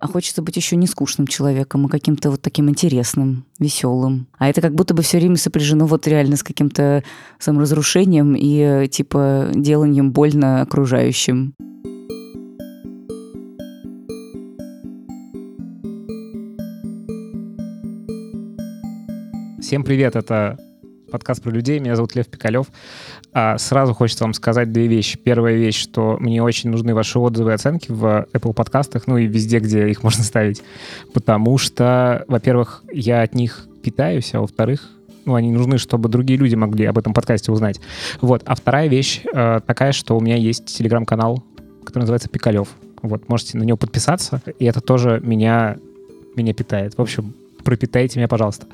А хочется быть еще не скучным человеком, а каким-то вот таким интересным, веселым. А это как будто бы все время сопряжено вот реально с каким-то саморазрушением и типа деланием больно окружающим. Всем привет, это подкаст про людей. Меня зовут Лев Пикалев. А сразу хочется вам сказать две вещи. Первая вещь, что мне очень нужны ваши отзывы и оценки в Apple подкастах, ну и везде, где их можно ставить. Потому что, во-первых, я от них питаюсь, а во-вторых, ну, они нужны, чтобы другие люди могли об этом подкасте узнать. Вот. А вторая вещь э, такая, что у меня есть телеграм-канал, который называется Пикалев. Вот, можете на него подписаться, и это тоже меня, меня питает. В общем, пропитайте меня, пожалуйста.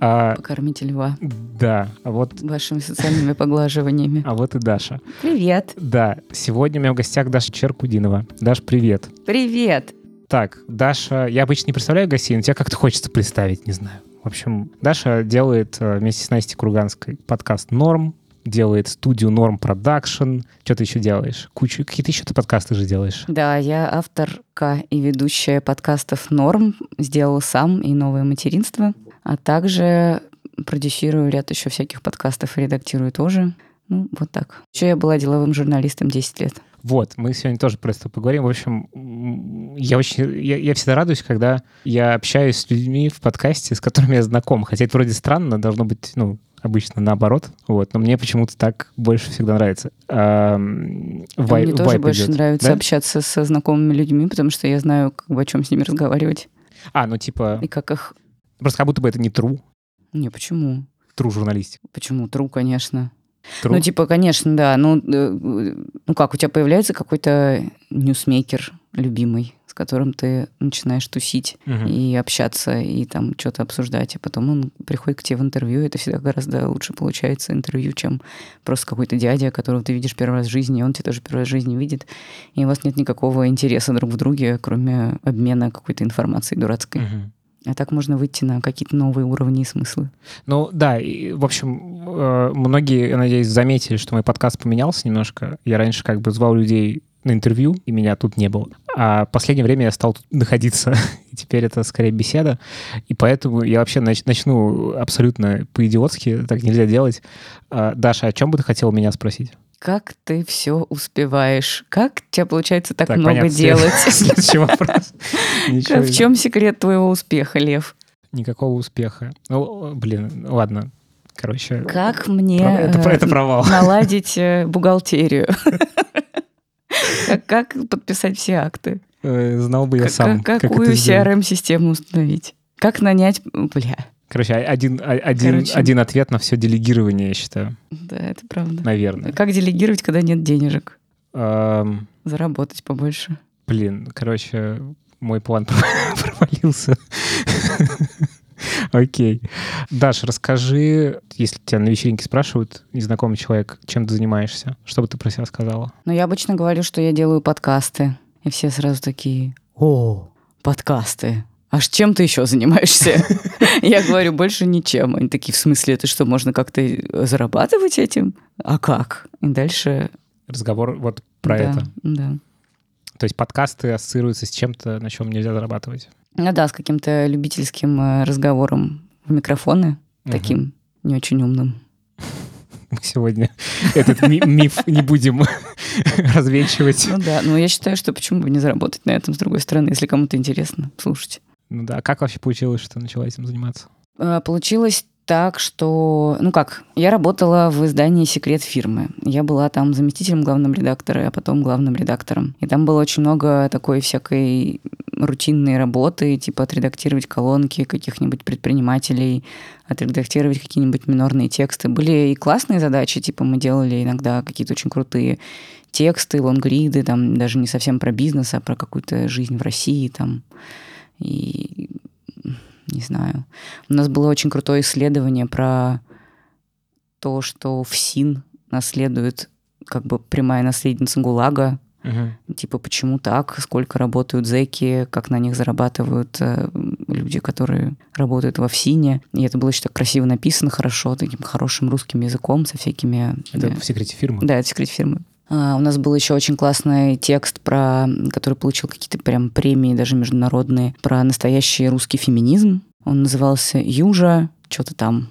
А, Покормите льва. Да. А вот... Вашими социальными поглаживаниями. А вот и Даша. Привет. Да. Сегодня у меня в гостях Даша Черкудинова. Даш, привет. Привет. Так, Даша, я обычно не представляю гостей, но тебе как-то хочется представить, не знаю. В общем, Даша делает э, вместе с Настей Курганской подкаст «Норм», делает студию Норм Продакшн. Что ты еще делаешь? Кучу, какие-то еще ты подкасты же делаешь. Да, я авторка и ведущая подкастов Норм. Сделала сам и новое материнство. А также продюсирую ряд еще всяких подкастов и редактирую тоже. Ну, вот так. Еще я была деловым журналистом 10 лет. Вот, мы сегодня тоже про это поговорим. В общем, я очень, я, я всегда радуюсь, когда я общаюсь с людьми в подкасте, с которыми я знаком. Хотя это вроде странно, должно быть, ну, обычно наоборот. Вот. Но мне почему-то так больше всегда нравится. А, вай, мне тоже больше идет. нравится да? общаться со знакомыми людьми, потому что я знаю, как бы, о чем с ними разговаривать. А, ну типа... И как их... Просто как будто бы это не true. Не, почему? True журналистика. Почему? True, конечно. True? Ну, типа, конечно, да. Ну, э, ну как, у тебя появляется какой-то ньюсмейкер любимый, с которым ты начинаешь тусить угу. и общаться, и там что-то обсуждать, а потом он приходит к тебе в интервью, и это всегда гораздо лучше получается интервью, чем просто какой-то дядя, которого ты видишь первый раз в жизни, и он тебя тоже первый раз в жизни видит, и у вас нет никакого интереса друг в друге, кроме обмена какой-то информацией дурацкой. Угу. А так можно выйти на какие-то новые уровни и смыслы. Ну да, и, в общем, э, многие, я надеюсь, заметили, что мой подкаст поменялся немножко. Я раньше как бы звал людей на интервью, и меня тут не было. А в последнее время я стал тут находиться, и теперь это скорее беседа. И поэтому я вообще нач- начну абсолютно по-идиотски, так нельзя делать. А, Даша, о чем бы ты хотела меня спросить? Как ты все успеваешь? Как у тебя получается так, так много понятно. делать? Следующий вопрос. В чем секрет твоего успеха, Лев? Никакого успеха. Ну, блин, ладно. Короче, как мне это, это провал. наладить э, бухгалтерию? Как, как подписать все акты? Э, знал бы я как, сам. Как, какую CRM-систему установить? Как нанять... Бля. Короче, один, один, Короче, один ответ на все делегирование, я считаю. Да, это правда. Наверное. Как делегировать, когда нет денежек? Um, Заработать побольше. Блин, короче, мой план провалился. Окей. Даш, расскажи, если тебя на вечеринке спрашивают, незнакомый человек, чем ты занимаешься, что бы ты про себя сказала? Ну, я обычно говорю, что я делаю подкасты. И все сразу такие, о, подкасты. А чем ты еще занимаешься? Я говорю, больше ничем. Они такие, в смысле, это что, можно как-то зарабатывать этим? А как? И дальше... Разговор вот про да, это. Да. То есть подкасты ассоциируются с чем-то, на чем нельзя зарабатывать? Ну да, с каким-то любительским э, разговором в микрофоны, угу. таким не очень умным. Мы сегодня этот миф не будем развенчивать. Ну да, но я считаю, что почему бы не заработать на этом, с другой стороны, если кому-то интересно, слушать. Ну да, как вообще получилось, что начала этим заниматься? Э, получилось так, что, ну как, я работала в издании «Секрет фирмы». Я была там заместителем главного редактора, а потом главным редактором. И там было очень много такой всякой рутинной работы, типа отредактировать колонки каких-нибудь предпринимателей, отредактировать какие-нибудь минорные тексты. Были и классные задачи, типа мы делали иногда какие-то очень крутые тексты, лонгриды, там даже не совсем про бизнес, а про какую-то жизнь в России, там. И не знаю. У нас было очень крутое исследование про то, что ФСИН наследует как бы прямая наследница ГУЛАГа. Угу. Типа, почему так? Сколько работают зэки, как на них зарабатывают э, люди, которые работают во ФСИНе. И это было еще так красиво написано, хорошо, таким хорошим русским языком, со всякими... Это э, в секрете фирмы? Да, это в секрете фирмы. А, у нас был еще очень классный текст, про, который получил какие-то прям премии, даже международные, про настоящий русский феминизм. Он назывался «Южа», что-то там,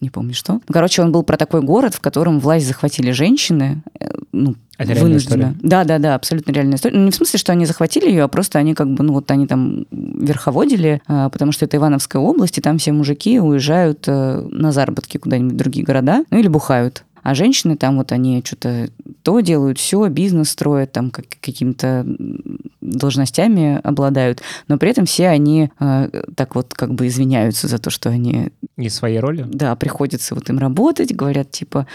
не помню что. Ну, короче, он был про такой город, в котором власть захватили женщины, э, ну, Это реальная история? Да, да, да, абсолютно реальная история. Ну, не в смысле, что они захватили ее, а просто они как бы, ну, вот они там верховодили, а, потому что это Ивановская область, и там все мужики уезжают э, на заработки куда-нибудь в другие города, ну, или бухают. А женщины там вот они что-то то делают, все, бизнес строят, там как, какими-то должностями обладают, но при этом все они э, так вот как бы извиняются за то, что они Не своей роли? да, приходится вот им работать, говорят типа,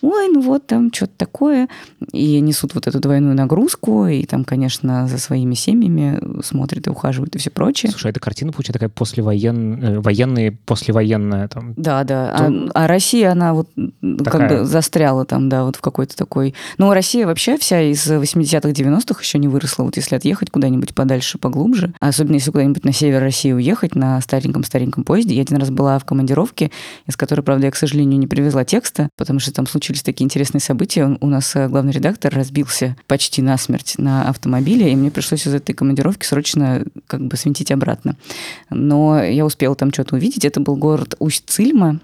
ой, ну вот там что-то такое, и несут вот эту двойную нагрузку, и там, конечно, за своими семьями смотрят и ухаживают и все прочее. Слушай, эта картина получается такая послевоенная, военная, послевоенная там. Да, да. То- А, а Россия, она вот м, как Такая. бы застряла там, да, вот в какой-то такой... Ну, Россия вообще вся из 80-х, 90-х еще не выросла. Вот если отъехать куда-нибудь подальше, поглубже, а особенно если куда-нибудь на север России уехать на стареньком-стареньком поезде. Я один раз была в командировке, из которой, правда, я, к сожалению, не привезла текста, потому что там случились такие интересные события. У нас э, главный редактор разбился почти насмерть на автомобиле, и мне пришлось из этой командировки срочно как бы свинтить обратно. Но я успела там что-то увидеть. Это был город Усть-Цильма.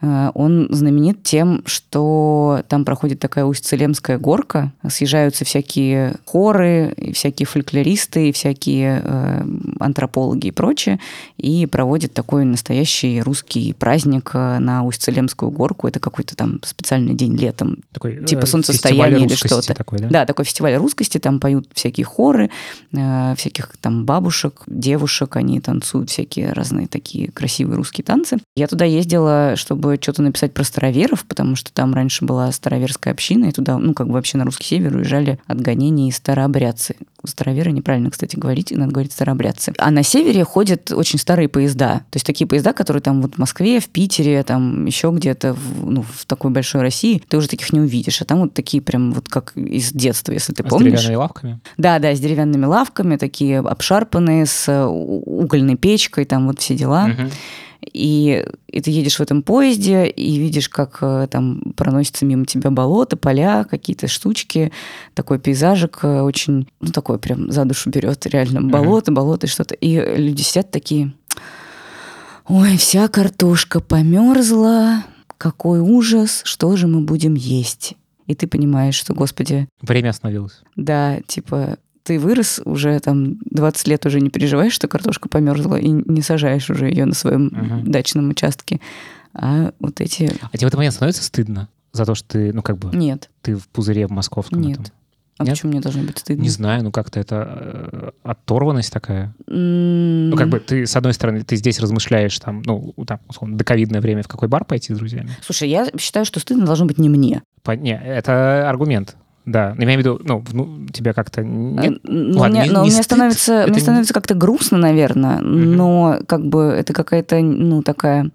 Э, Он знаменит тем, что там проходит такая Усть-Целемская горка. Съезжаются всякие хоры, и всякие фольклористы, и всякие э, антропологи и прочее. И проводят такой настоящий русский праздник э, на Усть-Целемскую горку. Это какой-то там специальный день летом. Такой, Типа солнцестояние или что-то. Такой, да? Да, такой фестиваль русскости, там поют всякие хоры, э, всяких там бабушек, девушек, они танцуют всякие разные такие красивые русские танцы. Я туда ездила, чтобы что-то написать про староверов, потому что там раньше была староверская община, и туда, ну, как бы вообще на русский север уезжали отгонения и старообрядцы. Староверы неправильно, кстати, говорить, надо говорить старообрядцы. А на севере ходят очень старые поезда. То есть такие поезда, которые там вот в Москве, в Питере, там еще где-то, в, ну, в такой большой России, ты уже таких не увидишь. А там вот такие прям вот как из детства, если ты А С помнишь. деревянными лавками? Да, да, с деревянными лавками, такие обшарпанные, с угольной печкой, там вот все дела. Мгм. И, и ты едешь в этом поезде и видишь, как э, там проносится мимо тебя болото, поля, какие-то штучки, такой пейзажик э, очень, ну такой прям за душу берет, реально болото, болото и что-то. И люди сидят такие, ой, вся картошка померзла, какой ужас, что же мы будем есть? И ты понимаешь, что, господи, Время остановилось. да, типа, ты вырос уже там 20 лет уже не переживаешь, что картошка померзла и не сажаешь уже ее на своем Мгм. дачном участке. А вот эти... А тебе в этот момент становится стыдно за то, что ты, ну, как бы, Нет, ты в пузыре в московском Нет. этом? а Нет? почему мне должно быть стыдно? Не знаю, ну как-то это э, оторванность такая. М, Ну, как бы ты, с одной стороны, ты здесь размышляешь, там, ну, там, условно, доковидное время, в какой бар пойти с друзьями. Слушай, я считаю, что стыдно должно быть не мне. По- Не, это аргумент. Да, я имею в виду, ну, вну- тебя как-то А, нет. но ладно, мне, не- но не мне стыд, становится, это мне не- становится как-то грустно, наверное, но как бы это какая-то, ну, такая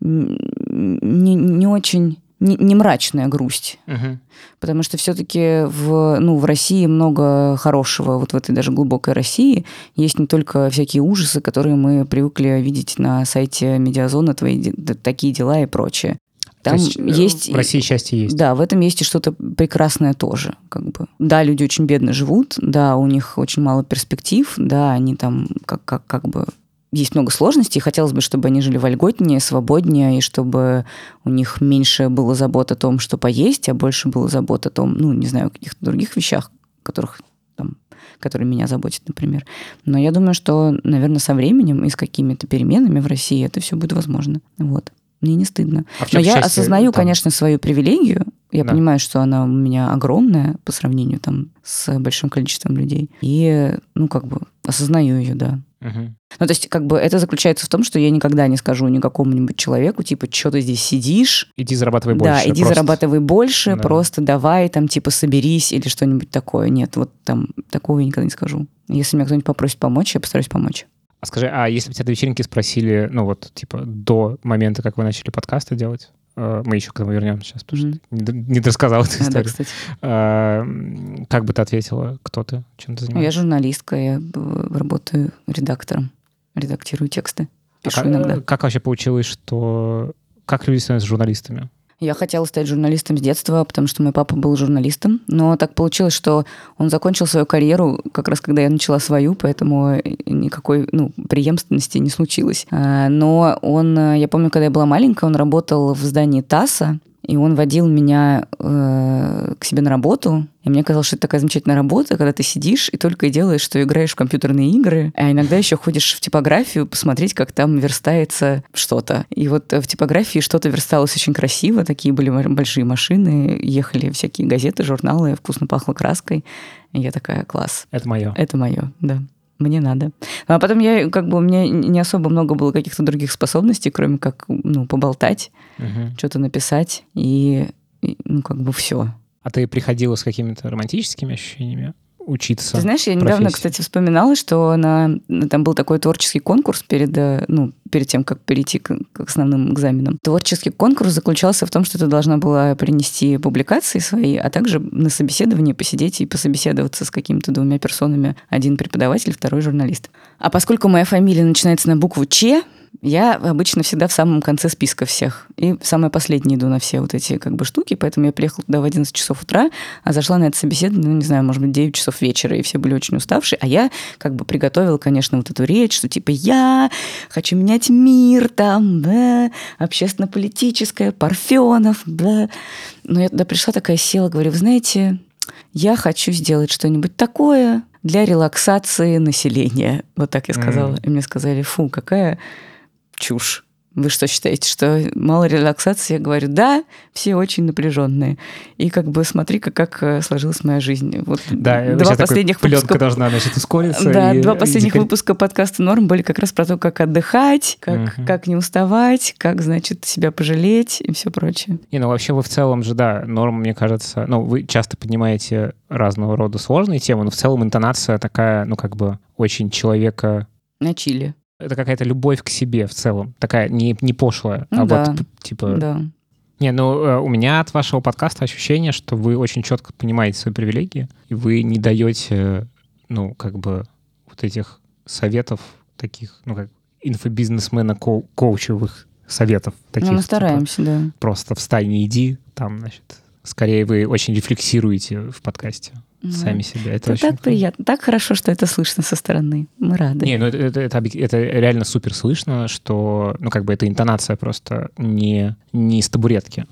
не, не очень, не, не мрачная грусть. Мгм. Потому что все-таки в, ну, в России много хорошего, вот в этой даже глубокой России. Есть не только всякие ужасы, которые мы привыкли видеть на сайте Медиазона, твои такие дела и прочее. То Там есть, э, есть... В России счастье есть. Да, в этом есть и что-то прекрасное тоже. Как бы. Да, люди очень бедно живут, да, у них очень мало перспектив, да, они там как, как, как бы есть много сложностей. Хотелось бы, чтобы они жили вольготнее, свободнее, и чтобы у них меньше было забот о том, что поесть, а больше было забот о том, ну, не знаю, каких-то других вещах, которых там которые меня заботят, например. Но я думаю, что, наверное, со временем и с какими-то переменами в России это все будет возможно. Вот. Мне не стыдно. А Но я осознаю, там? конечно, свою привилегию. Я Да. понимаю, что она у меня огромная по сравнению там с большим количеством людей. И, ну, как бы, осознаю ее, да. Мгм. Ну, то есть, как бы, это заключается в том, что я никогда не скажу ни какому-нибудь человеку, типа, что ты здесь сидишь, Иди зарабатывай больше. да, иди просто. зарабатывай больше, Да. просто давай, там, типа, соберись или что-нибудь такое. Нет, вот там такого я никогда не скажу. Если меня кто-нибудь попросит помочь, я постараюсь помочь. А скажи, а если бы тебя на вечеринке спросили, ну вот, типа, до момента, как вы начали подкасты делать, э, мы еще к этому вернемся сейчас, потому Мгм. что не, д- не дорассказал эту А, да, историю. кстати. А, м, как бы ты ответила? Кто ты? Чем ты Ну, я занимаешься? журналистка, я работаю редактором, редактирую тексты, А пишу как, иногда. как вообще получилось, что... Как люди становятся журналистами? Я хотела стать журналистом с детства, потому что мой папа был журналистом. Но так получилось, что он закончил свою карьеру как раз когда я начала свою, поэтому никакой ну, преемственности не случилось. А, но он, я помню, когда я была маленькая, он работал в здании ТАССа, и он водил меня э, к себе на работу. И мне казалось, что это такая замечательная работа, когда ты сидишь и только и делаешь, что играешь в компьютерные игры, а иногда еще ходишь в типографию посмотреть, как там верстается что-то. И вот в типографии что-то версталось очень красиво, такие были большие машины, ехали всякие газеты, журналы, вкусно пахло краской. И я такая, класс. Это мое. Это мое, да мне надо. А потом я, как бы, у меня не особо много было каких-то других способностей, кроме как, ну, поболтать, угу. что-то написать, и, и, ну, как бы все. А ты приходила с какими-то романтическими ощущениями? Учиться. Ты знаешь, я недавно, профессии. кстати, вспоминала, что на, там был такой творческий конкурс перед, э, ну, перед тем, как перейти к, к основным экзаменам. Творческий конкурс заключался в том, что ты должна была принести публикации свои, а также на собеседовании посидеть и пособеседоваться с какими-то двумя персонами. Один преподаватель, второй журналист. А поскольку моя фамилия начинается на букву Ч, я обычно всегда в самом конце списка всех. И самое последнее иду на все вот эти как бы штуки, поэтому я приехала туда в 11 часов утра, а зашла на это собеседование, ну, не знаю, может быть, 9 часов вечера, и все были очень уставшие. А я как бы приготовила, конечно, вот эту речь, что типа я хочу менять мир, там, да, общественно-политическое, Парфенов, да. Но я туда пришла такая, села, говорю, вы знаете, я хочу сделать что-нибудь такое для релаксации населения. Вот так я сказала. Mm. И мне сказали, фу, какая чушь. Вы что считаете, что мало релаксации? Я говорю, да, все очень напряженные. И как бы смотри-ка, как э, сложилась моя жизнь. Вот да, два последних выпуска... должна, значит, ускориться. Да, и, два последних и выпуска подкаста «Норм» были как раз про то, как отдыхать, как, угу. как не уставать, как, значит, себя пожалеть и все прочее. И, ну, вообще вы в целом же, да, норм, мне кажется, ну, вы часто поднимаете разного рода сложные темы, но в целом интонация такая, ну, как бы очень человека... На чили это какая-то любовь к себе в целом, такая не, не пошлая, ну, а да. вот типа... Да. Не, ну э, у меня от вашего подкаста ощущение, что вы очень четко понимаете свои привилегии, и вы не даете, ну, как бы, вот этих советов таких, ну, как инфобизнесмена коу коучевых советов. Таких, ну, мы типа стараемся, типа, да. Просто встань, не иди, там, значит, скорее вы очень рефлексируете в подкасте. Сами себя. Это, это так приятно, так хорошо, что это слышно со стороны. Мы рады. Не, ну это, это, это, это реально супер слышно, что, ну как бы эта интонация просто не, не с табуретки.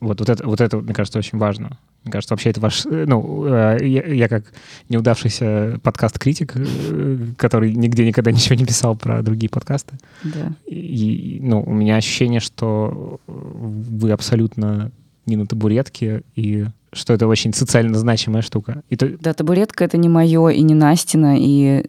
Вот, вот, это, вот это, мне кажется, очень важно. Мне кажется, вообще это ваш... Ну, э, я, я как неудавшийся подкаст-критик, э, который нигде никогда ничего не писал про другие подкасты. Да. И, ну, у меня ощущение, что вы абсолютно не на табуретке, и что это очень социально значимая штука. И то... Да, табуретка — это не мое и не Настина, и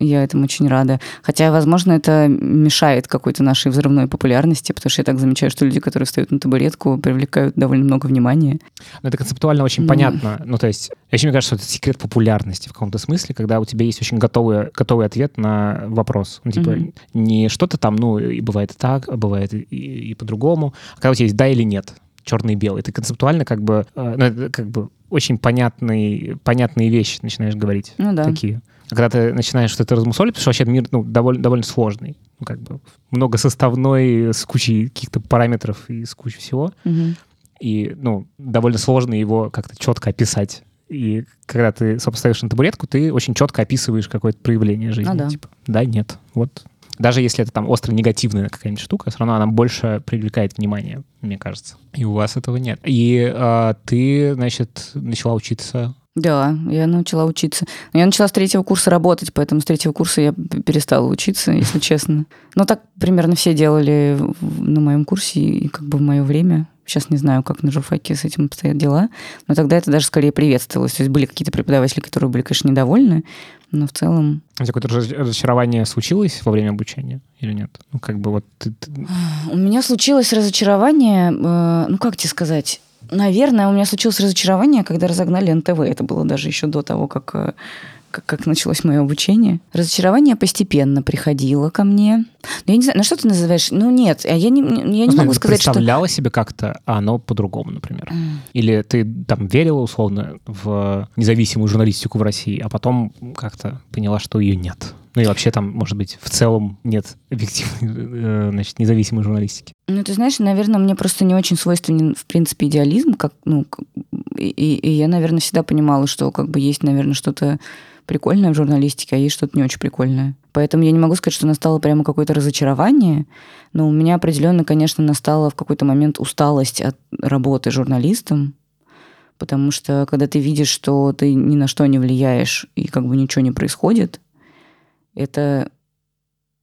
я этому очень рада. Хотя, возможно, это мешает какой-то нашей взрывной популярности, потому что я так замечаю, что люди, которые встают на табуретку, привлекают довольно много внимания. Но это концептуально очень Но... понятно. Ну, то есть, еще мне кажется, что это секрет популярности в каком-то смысле, когда у тебя есть очень готовый, готовый ответ на вопрос. Ну, типа, mm-hmm. не что-то там, ну, и бывает так, а бывает и, и, и по-другому, а когда у тебя есть да или нет черный и белый. Ты концептуально как бы, э, ну, как бы очень понятные, понятные вещи начинаешь говорить. Ну да. Такие. А когда ты начинаешь что-то размусолить, потому что вообще мир ну, довольно, довольно сложный. Ну, как бы многосоставной, с кучей каких-то параметров и с кучей всего. Угу. И, ну, довольно сложно его как-то четко описать. И когда ты, собственно, ставишь на табуретку, ты очень четко описываешь какое-то проявление жизни. Ну, да. Типа, да, нет, вот даже если это там остро негативная какая-нибудь штука, все равно она больше привлекает внимание, мне кажется. И у вас этого нет. И э, ты, значит, начала учиться да, я начала учиться. Но я начала с третьего курса работать, поэтому с третьего курса я перестала учиться, если честно. Но так примерно все делали на моем курсе и как бы в мое время. Сейчас не знаю, как на журфаке с этим обстоят дела, но тогда это даже скорее приветствовалось. То есть были какие-то преподаватели, которые были, конечно, недовольны, но в целом... А какое-то разочарование случилось во время обучения или нет? Ну, как бы вот... Ты, ты... У меня случилось разочарование, э, ну, как тебе сказать... Наверное, у меня случилось разочарование, когда разогнали НТВ. Это было даже еще до того, как э, как, как началось мое обучение. Разочарование постепенно приходило ко мне. Но ну, я не знаю, на что ты называешь? Ну нет, я не, я не могу сказать, что... представляла себе как-то, а оно по-другому, например? Mm. Или ты там верила условно в независимую журналистику в России, а потом как-то поняла, что ее нет? Ну и вообще там, может быть, в целом нет объективной, э, значит, независимой журналистики. Ну, ты знаешь, наверное, мне просто не очень свойственен, в принципе, идеализм, как, ну, и, и я, наверное, всегда понимала, что как бы есть, наверное, что-то прикольное в журналистике, а есть что-то не очень прикольное. Поэтому я не могу сказать, что настало прямо какое-то разочарование, но у меня определенно, конечно, настала в какой-то момент усталость от работы журналистом, потому что когда ты видишь, что ты ни на что не влияешь и как бы ничего не происходит, это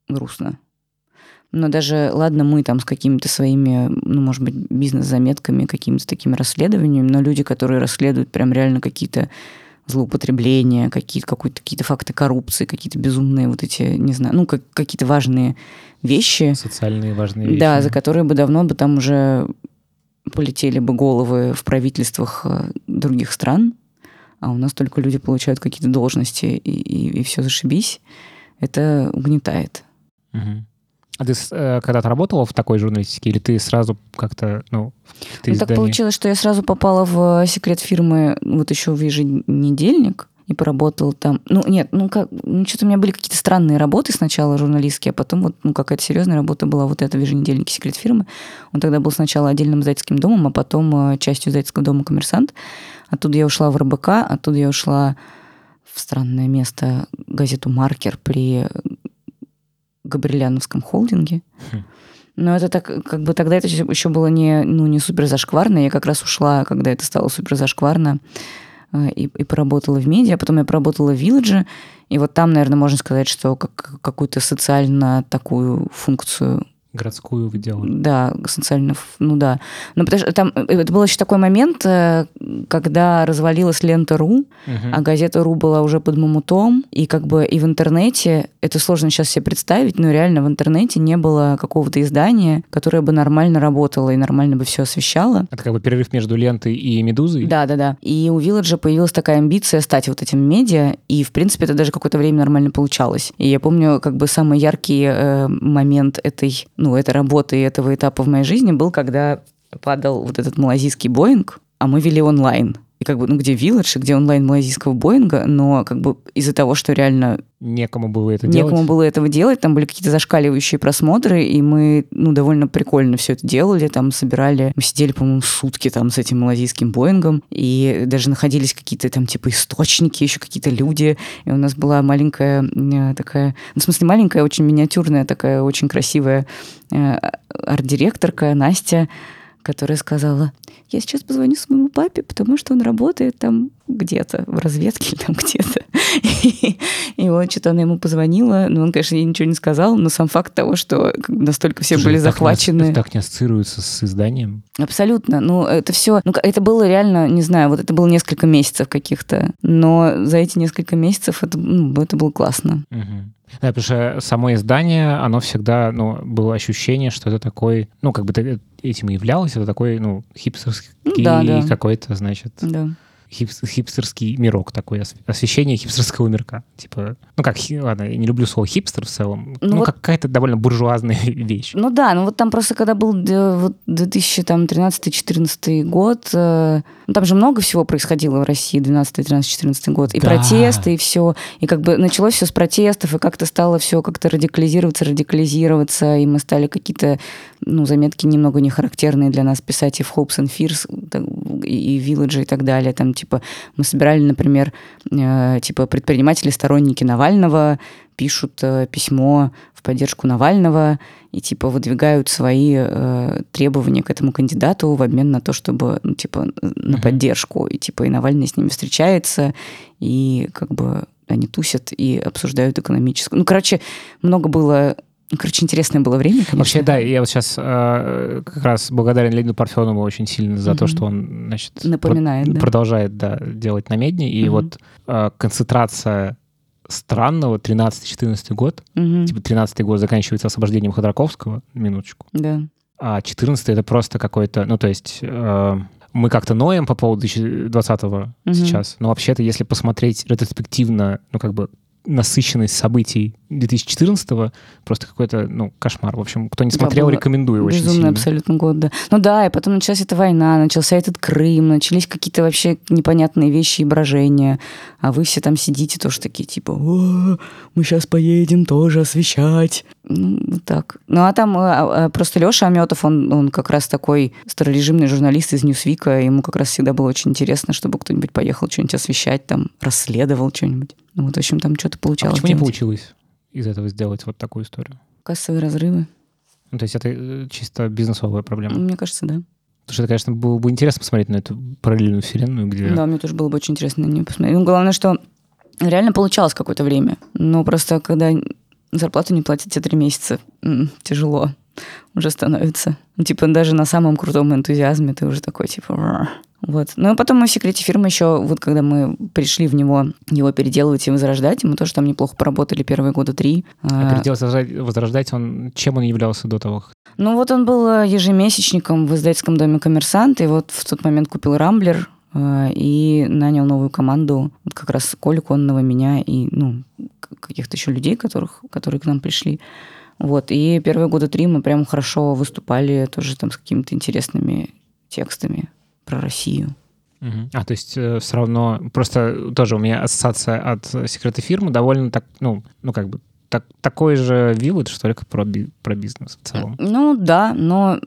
грустно. Но даже, ладно, мы там с какими-то своими, ну, может быть, бизнес-заметками, какими-то такими расследованиями, но люди, которые расследуют прям реально какие-то злоупотребления, какие-то какие-то факты коррупции, какие-то безумные вот эти, не знаю, ну, как, какие-то важные вещи. Социальные важные вещи. Да, за которые бы давно бы там уже полетели бы головы в правительствах э, других стран, а у нас только люди получают какие-то должности, и, и, и все зашибись это угнетает. Угу. А ты э, когда-то работала в такой журналистике, или ты сразу как-то, ну, ну так получилось, что я сразу попала в секрет фирмы вот еще в еженедельник и поработала там. Ну, нет, ну как, ну что-то у меня были какие-то странные работы сначала журналистские, а потом вот, ну, какая-то серьезная работа была вот эта в еженедельнике секрет фирмы. Он тогда был сначала отдельным издательским домом, а потом э, частью издательского дома «Коммерсант». Оттуда я ушла в РБК, оттуда я ушла в странное место газету «Маркер» при Габриляновском холдинге. Хм. Но это так, как бы тогда это еще было не, ну, не супер зашкварно. Я как раз ушла, когда это стало супер зашкварно, э, и, и поработала в медиа. Потом я поработала в Вилладже. И вот там, наверное, можно сказать, что как, какую-то социально такую функцию Городскую вы делали. Да, социально, ну да. Но потому что там, э, это был еще такой момент, э, когда развалилась лента РУ, угу. а газета РУ была уже под мамутом, и как бы и в интернете, это сложно сейчас себе представить, но реально в интернете не было какого-то издания, которое бы нормально работало и нормально бы все освещало. Это как бы перерыв между лентой и медузой? Да, да, да. И у Вилладжа появилась такая амбиция стать вот этим медиа, и в принципе это даже какое-то время нормально получалось. И я помню, как бы самый яркий э, момент этой ну, этой работы и этого этапа в моей жизни был, когда падал вот этот малазийский Боинг, а мы вели онлайн и как бы, ну, где Village, где онлайн малазийского Боинга, но как бы из-за того, что реально... Некому было это некому делать. Некому было этого делать, там были какие-то зашкаливающие просмотры, и мы, ну, довольно прикольно все это делали, там собирали, мы сидели, по-моему, сутки там с этим малазийским Боингом, и даже находились какие-то там типа источники, еще какие-то люди, и у нас была маленькая э, такая, ну, в смысле маленькая, очень миниатюрная такая, очень красивая э, арт-директорка Настя, которая сказала, я сейчас позвоню своему папе, потому что он работает там где-то, в разведке там где-то. И, и вот что-то она ему позвонила, но он, конечно, ей ничего не сказал, но сам факт того, что настолько все Слушай, были захвачены... Не, так не ассоциируется с изданием? Абсолютно. Ну, это все... Ну, это было реально, не знаю, вот это было несколько месяцев каких-то, но за эти несколько месяцев это, ну, это было классно. Угу. Да, потому что само издание, оно всегда, ну, было ощущение, что это такой, ну, как бы этим и являлось, это такой, ну, хипстерский ну, да, да. какой-то, значит... Да хипстерский мирок такой, освещение хипстерского мирка. Типа, ну как, ладно, я не люблю слово хипстер в целом, ну, ну вот, какая-то довольно буржуазная вещь. Ну да, ну вот там просто когда был вот 2013-2014 год, э, ну, там же много всего происходило в России 12, 13, 14 год, и да. протесты, и все, и как бы началось все с протестов, и как-то стало все как-то радикализироваться, радикализироваться, и мы стали какие-то, ну, заметки немного не характерные для нас писать и в Hopes and Fears, и, Village, и так далее, там типа мы собирали, например, э, типа предприниматели, сторонники Навального пишут э, письмо в поддержку Навального и типа выдвигают свои э, требования к этому кандидату в обмен на то, чтобы ну, типа на mm-hmm. поддержку и типа и Навальный с ними встречается и как бы они тусят и обсуждают экономическую. Ну, короче, много было ну, короче, интересное было время, конечно. Вообще, да, я вот сейчас э, как раз благодарен Леониду Парфенову очень сильно за mm-hmm. то, что он, значит, Напоминает, про- да. продолжает да, делать на медне. И mm-hmm. вот э, концентрация странного 13-14 год, mm-hmm. типа 13 год заканчивается освобождением Ходорковского, минуточку. Да. А 14 это просто какой-то, ну, то есть... Э, мы как-то ноем по поводу 2020 mm-hmm. сейчас, но вообще-то, если посмотреть ретроспективно, ну, как бы насыщенность событий 2014-го просто какой-то, ну, кошмар. В общем, кто не смотрел, Да, рекомендую очень Безумный сильно. абсолютно год, да. Ну да, и потом началась эта война, начался этот Крым, начались какие-то вообще непонятные вещи и брожения. А вы все там сидите тоже такие, типа, «О, мы сейчас поедем тоже освещать. Ну, вот так. Ну а там а, а, просто Леша Аметов, он, он как раз такой старорежимный журналист из Ньюсвика, ему как раз всегда было очень интересно, чтобы кто-нибудь поехал что-нибудь освещать, там, расследовал что-нибудь. Ну вот, в общем, там что-то А получалось. почему не делать. получилось из этого сделать вот такую историю? Кассовые разрывы. Ну, то есть это э, чисто бизнесовая проблема. Мне кажется, да. Потому что, это, конечно, было бы интересно посмотреть на эту параллельную вселенную, где... Да, мне тоже было бы очень интересно на нее посмотреть. Ну, главное, что реально получалось какое-то время. Но просто когда зарплату не платят те три месяца, тяжело уже становится. Ну, Типа даже на самом крутом энтузиазме ты уже такой, типа... Вот. Ну, и потом мы в секрете фирмы еще, вот когда мы пришли в него, его переделывать и возрождать, мы тоже там неплохо поработали первые года три. А А, переделать, возрождать, возрождать он... Чем он являлся до того? ну вот он был э, ежемесячником в издательском доме «Коммерсант», и вот в тот момент купил «Рамблер», и нанял новую команду, как раз Колю Конного, меня и ну, каких-то еще людей, которых, которые к нам пришли. Вот. И первые года три мы прям хорошо выступали тоже там с какими-то интересными текстами про Россию. А, то есть все равно... Просто тоже у меня ассоциация от э, секрета фирмы довольно так, ну, ну как бы, так, такой же вилледж, только про, би- про бизнес в целом. Ну да, но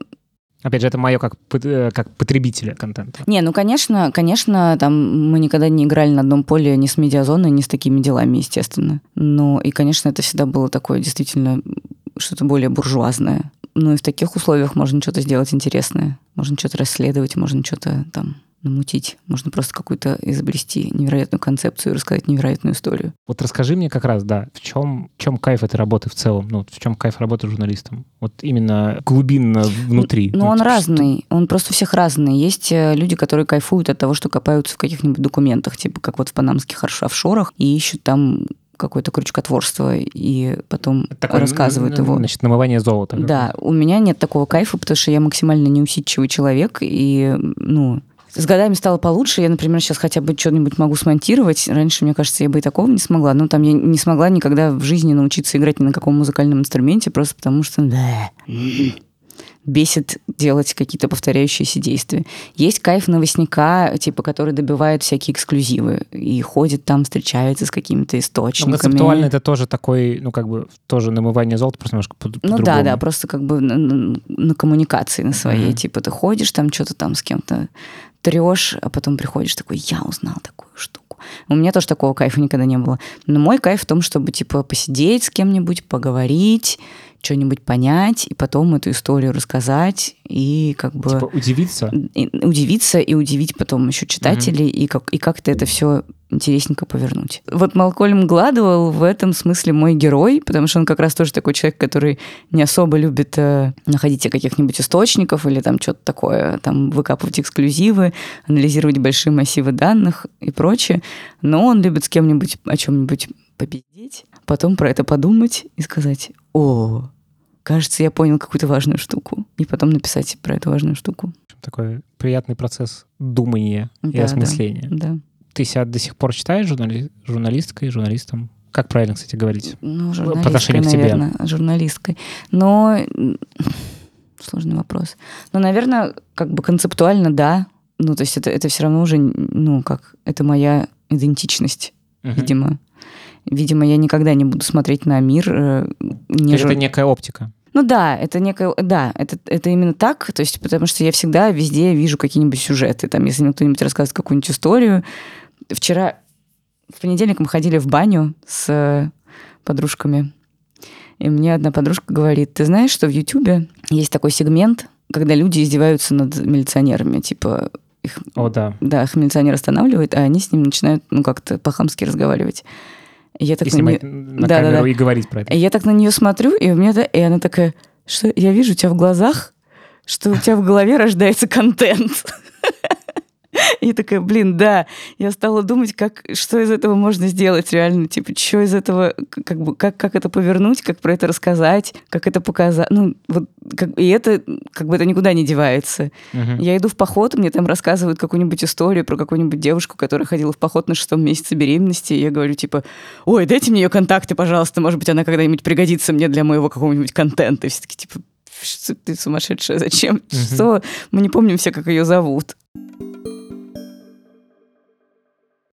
Опять же, это мое как, э, как потребителя контента. Не, ну, конечно, конечно, там мы никогда не играли на одном поле ни с медиазоной, ни с такими делами, естественно. Но и, конечно, это всегда было такое действительно что-то более буржуазное. Ну и в таких условиях можно что-то сделать интересное. Можно что-то расследовать, можно что-то там намутить. Можно просто какую-то изобрести невероятную концепцию и рассказать невероятную историю. Вот расскажи мне как раз, да, в чем, в чем кайф этой работы в целом? Ну, в чем кайф работы журналистом? Вот именно глубинно внутри. Ну, он типа, разный, он просто у всех разный. Есть э, люди, которые кайфуют от того, что копаются в каких-нибудь документах, типа как вот в панамских офш- офшорах, и ищут там какое-то крючкотворство, и потом что такое, рассказывают н- его. Значит, намывание золота. Да, у меня нет такого кайфа, потому что я максимально неусидчивый человек, и, ну, с годами стало получше. Я, например, сейчас хотя бы что-нибудь могу смонтировать. Раньше, мне кажется, я бы и такого не смогла. Ну, там я не смогла никогда в жизни научиться играть ни на каком музыкальном инструменте, просто потому что да, бесит делать какие-то повторяющиеся действия. Есть кайф новостника, типа, который добивает всякие эксклюзивы и ходит там, встречается с какими-то Ну, источниками. концептуально это тоже такой, ну, как бы, тоже намывание золота, просто немножко по- Ну да, да, просто как бы на, на- на коммуникации на своей. Мгм. Типа ты ходишь там, что-то там с кем-то трешь, а потом приходишь такой, я узнал такую штуку. У меня тоже такого кайфа никогда не было. Но мой кайф в том, чтобы типа посидеть с кем-нибудь, поговорить, что-нибудь понять, и потом эту историю рассказать, и как бы Типа удивиться. и удивиться и удивить потом еще читателей, и, как, и как-то это все интересненько повернуть. Вот Малкольм Гладуэлл в этом смысле мой герой, потому что он как раз тоже такой человек, который не особо любит э, находить каких-нибудь источников или там что-то такое, там выкапывать эксклюзивы, анализировать большие массивы данных и прочее. Но он любит с кем-нибудь о чем-нибудь попиздеть, потом про это подумать и сказать, о, кажется, я понял какую-то важную штуку. И потом написать про эту важную штуку. Такой приятный процесс думания и Да, да. осмысления. Да. Ты себя до сих пор считаешь журнали... журналисткой, журналистом? Как правильно, кстати, говорить? Ну, По журналисткой, отношению к тебе. наверное, журналисткой. Но сложный вопрос. Но, наверное, как бы концептуально, да. Ну, то есть это, это все равно уже, ну, как, это моя идентичность, Мгм. видимо. Видимо, я никогда не буду смотреть на мир э, То не есть жур- это некая оптика. Ну да, это некое, да, это, это именно так, то есть потому что я всегда везде вижу какие-нибудь сюжеты, там, если мне кто-нибудь рассказывает какую-нибудь историю. Вчера, в понедельник мы ходили в баню с э, подружками, и мне одна подружка говорит, ты знаешь, что в Ютубе есть такой сегмент, когда люди издеваются над милиционерами, типа их, О, да. да, их милиционер останавливает, а они с ним начинают, ну, как-то по-хамски разговаривать. Я так И на снимать неё- на Да, да, камеру да. и говорить про это. я так на нее смотрю, и у меня, да- и она такая, что я вижу у тебя в глазах, что у тебя в голове рождается контент. И такая, блин, да. Я стала думать, как, что из этого можно сделать реально. Типа, что из этого, как бы, как, как это повернуть, как про это рассказать, как это показать. Ну, вот, как, и это, как бы, это никуда не девается. Мгм. Я иду в поход, мне там рассказывают какую-нибудь историю про какую-нибудь девушку, которая ходила в поход на шестом месяце беременности. И я говорю, типа, ой, дайте мне ее контакты, пожалуйста. Может быть, она когда-нибудь пригодится мне для моего какого-нибудь контента. И все таки типа, ты сумасшедшая, зачем? Что? Мы не помним все, как ее зовут.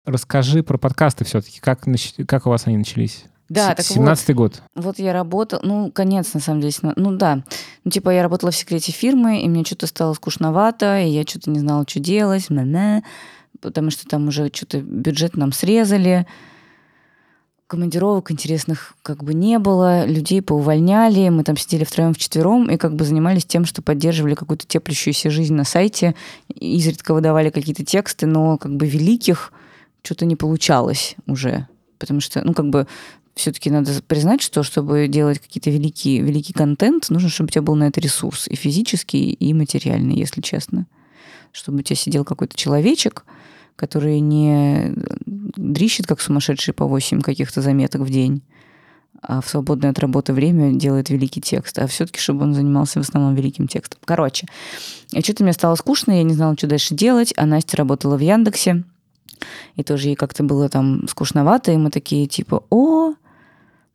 Расскажи про подкасты все-таки. Как, нач- как у вас они начались? Да, так 17-й год. Вот я работала, ну, конец, на самом деле, ну да. Ну, типа, я работала в секрете фирмы, и мне что-то стало скучновато, и я что-то не знала, что делать, мэ потому что там уже что-то бюджет нам срезали, командировок интересных как бы не было, людей поувольняли, мы там сидели втроем вчетвером и как бы занимались тем, что поддерживали какую-то теплящуюся жизнь на сайте, изредка выдавали какие-то тексты, но как бы великих что-то не получалось уже, потому что, ну, как бы все-таки надо признать, что чтобы делать какие-то великие, великий контент, нужно, чтобы у тебя был на это ресурс и физический, и материальный, если честно. Чтобы у тебя сидел какой-то человечек, который не дрищет, как сумасшедший, по 8 каких-то заметок в день, а в свободное от работы время делает великий текст. А все-таки, чтобы он занимался в основном великим текстом. Короче, и что-то мне стало скучно, я не знала, что дальше делать, а Настя работала в Яндексе, и тоже ей как-то было там скучновато, и мы такие типа, о,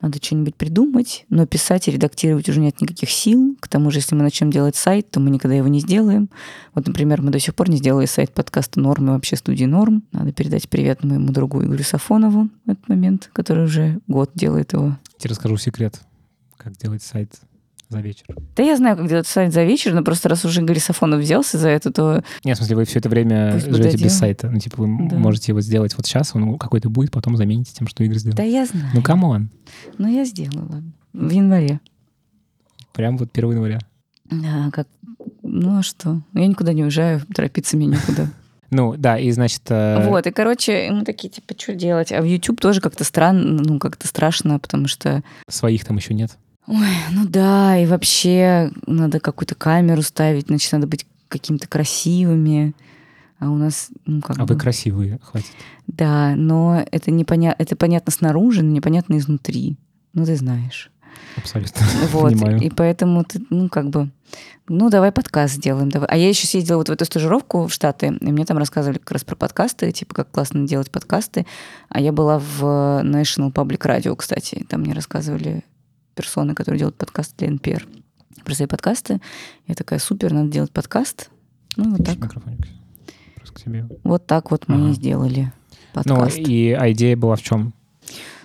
надо что-нибудь придумать, но писать и редактировать уже нет никаких сил. К тому же, если мы начнем делать сайт, то мы никогда его не сделаем. Вот, например, мы до сих пор не сделали сайт подкаста «Норм» и вообще студии «Норм». Надо передать привет моему другу Игорю Сафонову в этот момент, который уже год делает его. Я тебе расскажу секрет, как делать сайт за вечер. Да я знаю, как делать сайт за вечер, но просто раз уже Игорь Сафонов взялся за это, то Нет, в смысле, вы все это время Пусть живете без сайта. Ну, типа, вы Да. можете его сделать вот сейчас, он какой-то будет, потом замените тем, что Игорь сделал. да я знаю. Ну, come on. Ну, я сделала. В январе. Прям вот 1 января. Да, как... Ну, а что? Я никуда не уезжаю, торопиться мне некуда. Ну, да, и, значит... э, Вот, и, короче, мы такие, типа, что делать? А в YouTube тоже как-то странно, ну, как-то страшно, потому что, Своих там еще нет. Ой, ну да, и вообще надо какую-то камеру ставить, значит, надо быть какими-то красивыми. А у нас, ну, как А бы... вы красивые, хватит. Да, но это, непоня... это понятно снаружи, но непонятно изнутри. Ну, ты знаешь. Абсолютно. Вот, Понимаю. и поэтому ты, ну, как бы, ну, давай подкаст сделаем. Давай. А я еще съездила вот в эту стажировку в Штаты, и мне там рассказывали как раз про подкасты, типа, как классно делать подкасты. А я была в National Public Radio, кстати. Там мне рассказывали персоны, которые делают подкасты для NPR. Про свои подкасты. Я такая, супер, надо делать подкаст. Ну, вот так. Микрофоник. Просто к себе. Вот так вот мы и Ага. сделали Ну, подкаст. и а идея была в чем?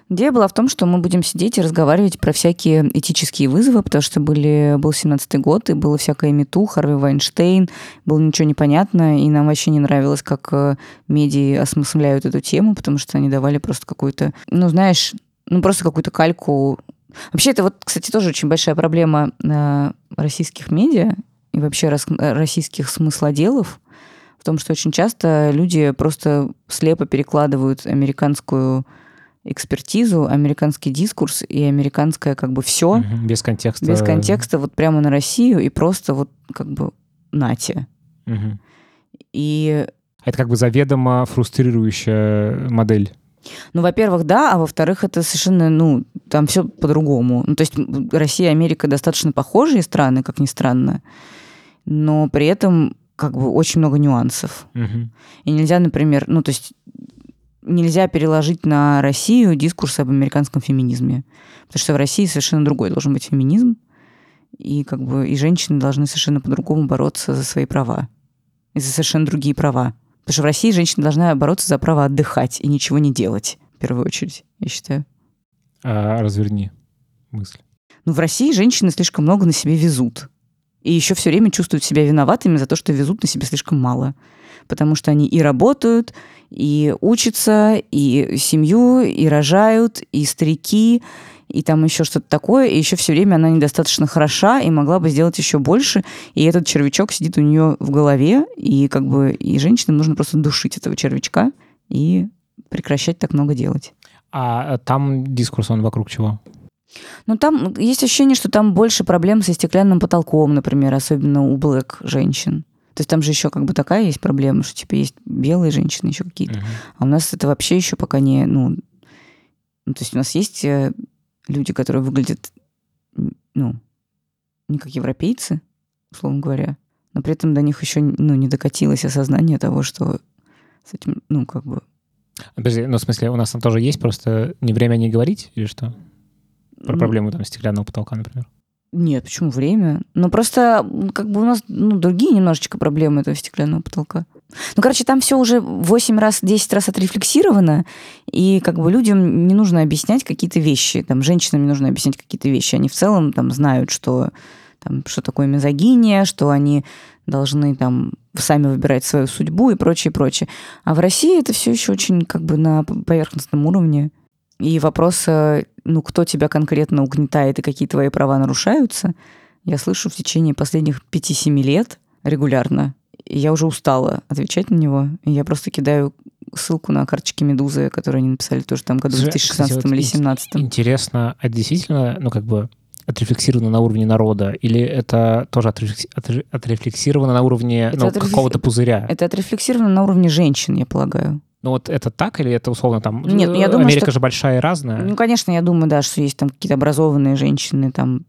Идея была в том, что мы будем сидеть и разговаривать про всякие этические вызовы, потому что были, был 17-й год, и было всякое мету, Харви Вайнштейн, было ничего непонятно, и нам вообще не нравилось, как э, медиа осмысляют эту тему, потому что они давали просто какую-то, ну, знаешь, ну, просто какую-то кальку. Вообще, это вот, кстати, тоже очень большая проблема э, российских медиа и вообще э, российских смыслоделов, в том, что очень часто люди просто слепо перекладывают американскую экспертизу, американский дискурс и американское как бы все Мгм, Без контекста. без контекста вот прямо на Россию и просто вот как бы нате. Мгм. И, Это как бы заведомо фрустрирующая модель. Ну, во-первых, да, а во-вторых, это совершенно, ну, там все по-другому. Ну, то есть Россия и Америка достаточно похожие страны, как ни странно, но при этом как бы очень много нюансов. Мгм. И нельзя, например, ну, то есть нельзя переложить на Россию дискурс об американском феминизме. Потому что в России совершенно другой должен быть феминизм. И как бы и женщины должны совершенно по-другому бороться за свои права. И за совершенно другие права. Потому что в России женщина должна бороться за право отдыхать и ничего не делать, в первую очередь, я считаю. А, разверни мысль. Ну, в России женщины слишком много на себе везут. И еще все время чувствуют себя виноватыми за то, что везут на себе слишком мало. Потому что они и работают, и учатся, и семью, и рожают, и старики, и там еще что-то такое. И еще все время она недостаточно хороша и могла бы сделать еще больше. И этот червячок сидит у нее в голове, и как бы и женщинам нужно просто душить этого червячка и прекращать так много делать. А там дискурс, он вокруг чего? Ну, там есть ощущение, что там больше проблем со стеклянным потолком, например, особенно у блэк женщин. То есть там же еще как бы такая есть проблема, что типа есть белые женщины, еще какие-то. Мгм. А у нас это вообще еще пока не, ну, ну, то есть у нас есть э, люди, которые выглядят, ну, не как европейцы, условно говоря, но при этом до них еще, ну, не докатилось осознание того, что с этим, ну, как бы, Подожди, ну, в смысле, у нас там тоже есть, просто не время не говорить или что? Про ну, проблему там стеклянного потолка, например. Нет, почему время? Ну, просто как бы у нас ну, другие немножечко проблемы этого стеклянного потолка. Ну, короче, там все уже 8 раз, 10 раз отрефлексировано, и как бы людям не нужно объяснять какие-то вещи. Там, женщинам не нужно объяснять какие-то вещи. Они в целом там знают, что, там, что такое мизогиния, что они должны там сами выбирать свою судьбу и прочее, прочее. А в России это все еще очень как бы на поверхностном уровне. И вопрос, э, ну, кто тебя конкретно угнетает и какие твои права нарушаются, я слышу в течение последних 5-7 лет регулярно. И я уже устала отвечать на него. И я просто кидаю ссылку на карточки Медузы, которые они написали тоже там году в Слушай, 2016 кстати, вот или ин- 2017. Интересно, а действительно, ну, как бы отрефлексировано на уровне народа, или это тоже отрефлекси- отре- отрефлексировано на уровне ну, отрефлекси- какого-то пузыря? Это отрефлексировано на уровне женщин, я полагаю. Ну вот это так или это условно там... Нет, э, я думаю, Америка что- же большая и разная. Ну, конечно, я думаю, да, что есть там какие-то образованные женщины, там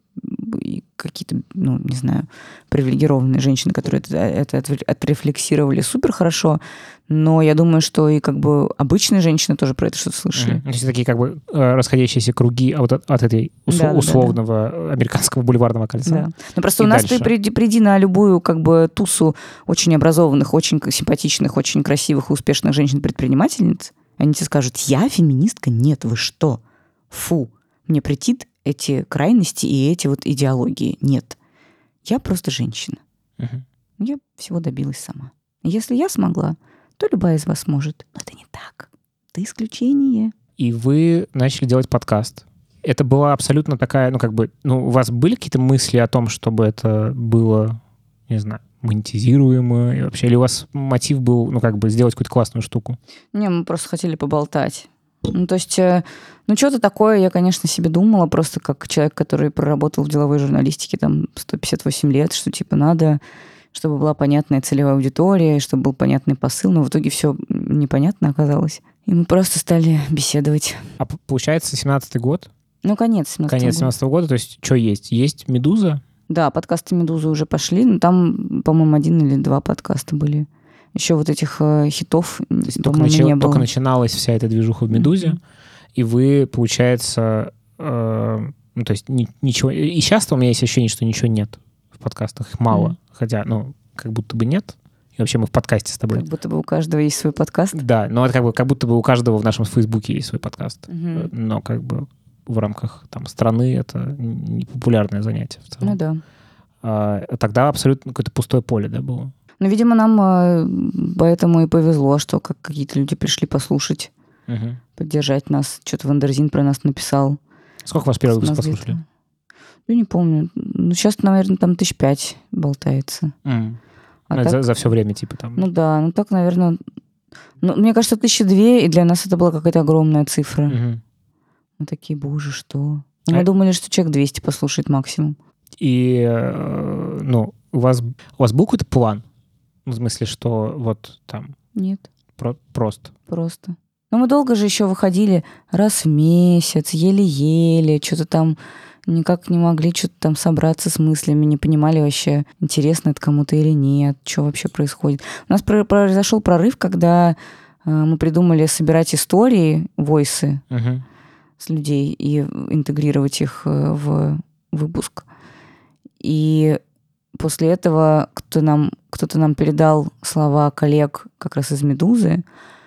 какие-то, ну, не знаю, привилегированные женщины, которые это, это отрефлексировали супер хорошо, но я думаю, что и как бы обычные женщины тоже про это что-то слышали. Мгм. То есть такие как бы э, расходящиеся круги от, от этой ус- Да-да-да-да. условного американского бульварного кольца. Да. Ну просто И у нас дальше. ты приди, приди на любую как бы тусу очень образованных, очень симпатичных, очень красивых и успешных женщин-предпринимательниц. Они тебе скажут, я феминистка? Нет, вы что? Фу, мне претит эти крайности и эти вот идеологии. Нет, я просто женщина. Мгм. Я всего добилась сама. Если я смогла, то любая из вас может. Но это не так. Ты исключение. И вы начали делать подкаст. Это была абсолютно такая, ну как бы, ну у вас были какие-то мысли о том, чтобы это было, не знаю, монетизируемо и вообще, или у вас мотив был, ну как бы, сделать какую-то классную штуку? Не, мы просто хотели поболтать. Ну, то есть, э, ну, что-то такое я, конечно, себе думала, просто как человек, который проработал в деловой журналистике там 158 лет, что, типа, надо, чтобы была понятная целевая аудитория, чтобы был понятный посыл, но в итоге все непонятно оказалось. И мы просто стали беседовать. А получается, 17-й год, Ну, конец 17 конец года. 17 года, то есть что есть? Есть «Медуза», Да, подкасты «Медузы» уже пошли, но там, по-моему, один или два подкаста были. Еще вот этих э, хитов, то есть только, начи- не было. только начиналась вся эта движуха в «Медузе», Мгм. и вы, получается, э, ну то есть ни- ничего... И сейчас у меня есть ощущение, что ничего нет в подкастах, их мало. Мгм. Хотя, ну, как будто бы нет. И вообще мы в подкасте с тобой. Как будто бы у каждого есть свой подкаст. Да, но это как, бы, как будто бы у каждого в нашем Фейсбуке есть свой подкаст. Мгм. Но как бы в рамках там страны это не популярное занятие в целом. Ну да. А, тогда абсолютно какое-то пустое поле, да, было? Ну, видимо, нам э, поэтому и повезло, что как какие-то люди пришли послушать, Мгм. поддержать нас. Что-то Wonderzine про нас написал. Сколько вас первый выпуск послушали? Я не помню. Ну, сейчас, наверное, там тысяч пять болтается. М. А Ну, так- за, за все время, типа там. Ну да, ну так, наверное... Ну, мне кажется, тысячи две, и для нас это была какая-то огромная цифра. Мгм. Мы такие, боже, что? Ну, мы А- думали, что человек 200 послушает максимум. И, э, ну, у вас, у вас был какой-то план? Ну, в смысле, что вот там Нет, про- просто. просто. Но мы долго же еще выходили раз в месяц, еле-еле, что-то там никак не могли что-то там собраться с мыслями, не понимали вообще, интересно это кому-то или нет, что вообще происходит. У нас про- произошел прорыв, когда э, мы придумали собирать истории, войсы Мгм. с людей и интегрировать их э, в выпуск. И после этого кто нам, кто-то нам передал слова коллег как раз из «Медузы»,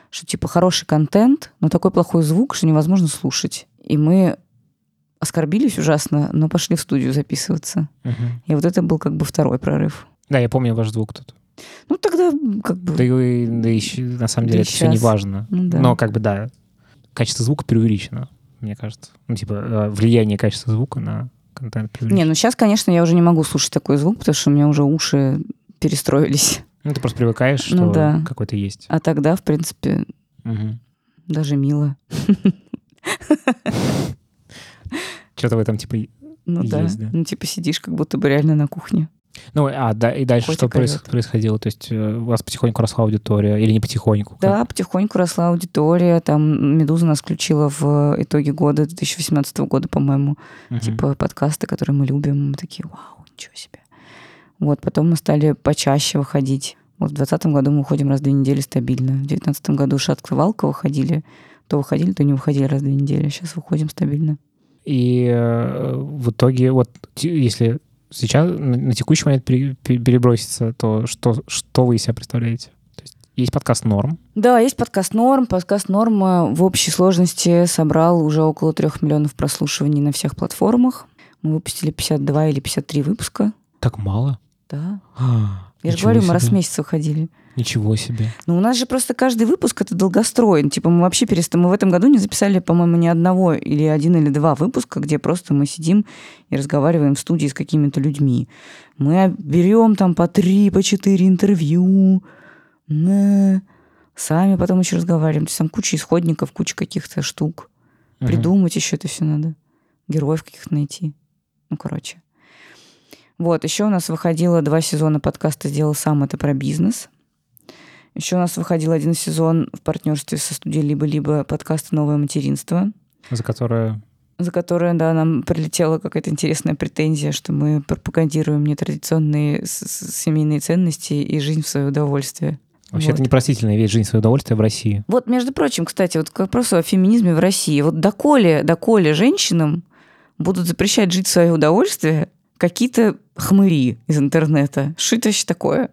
что типа хороший контент, но такой плохой звук, что невозможно слушать. И мы оскорбились ужасно, но пошли в студию записываться. Мгм. И вот это был как бы второй прорыв. Да, я помню ваш звук тут. Ну тогда как бы... Да и, да щ- на самом Да деле и это все не важно. Ну да. Но как бы да, качество звука преувеличено, мне кажется. Ну, типа, э, влияние качества звука на контент Не, преувеличено. ну сейчас, конечно, я уже не могу слушать такой звук, потому что у меня уже уши перестроились. Ну, ты просто привыкаешь, что Ну да. какой-то есть. А тогда, в принципе, Мгм. даже мило. Что-то в этом, типа, Ну да. Есть, да. Ну, типа сидишь, как будто бы реально на кухне. Ну, а да, и дальше что проис- происходило? То есть э, у вас потихоньку росла аудитория или не потихоньку? Да, потихоньку росла аудитория. Там «Медуза» нас включила в итоге года 2018 года, по-моему. Мгм. Типа подкасты, которые мы любим. Мы такие, вау, ничего себе. Вот, потом мы стали почаще выходить. Вот в 2020 году мы уходим раз в две недели стабильно. В 2019 году Шатка-Валка выходили. То выходили, то не выходили раз в две недели. Сейчас выходим стабильно. И э, в итоге, вот если сейчас на, на текущий момент пере- пере- переброситься, то что, что вы из себя представляете? То есть есть подкаст «Норм». Да, есть подкаст «Норм». Подкаст «Норм» в общей сложности собрал уже около трех миллионов прослушиваний на всех платформах. Мы выпустили 52 или 53 выпуска. Так мало? Да. А, Я же говорю, мы раз в себе. месяц выходили. Ничего себе. Ну, у нас же просто каждый выпуск это долгострой. Ну, Типа мы вообще перестали... Мы в этом году не записали, по-моему, ни одного или один или два выпуска, где просто мы сидим и разговариваем в студии с какими-то людьми. Мы берем там по три, по четыре интервью. Да. Сами потом еще разговариваем. То есть там куча исходников, куча каких-то штук. Мгм. Придумать еще это все надо. Героев каких-то найти. Ну, короче. Вот, еще у нас выходило два сезона подкаста «Сделал сам» — это про бизнес. Еще у нас выходил один сезон в партнерстве со студией «Либо-либо» подкаста «Новое материнство», За которое... за которое, да, нам прилетела какая-то интересная претензия, что мы пропагандируем нетрадиционные семейные ценности и жизнь в свое удовольствие. Вообще, Вот. это непростительная вещь жизнь свое удовольствие в России. Вот, между прочим, кстати, вот к вопросу о феминизме в России. Вот доколе, доколе женщинам будут запрещать жить в свое удовольствие какие-то хмыри из интернета. Что это вообще такое?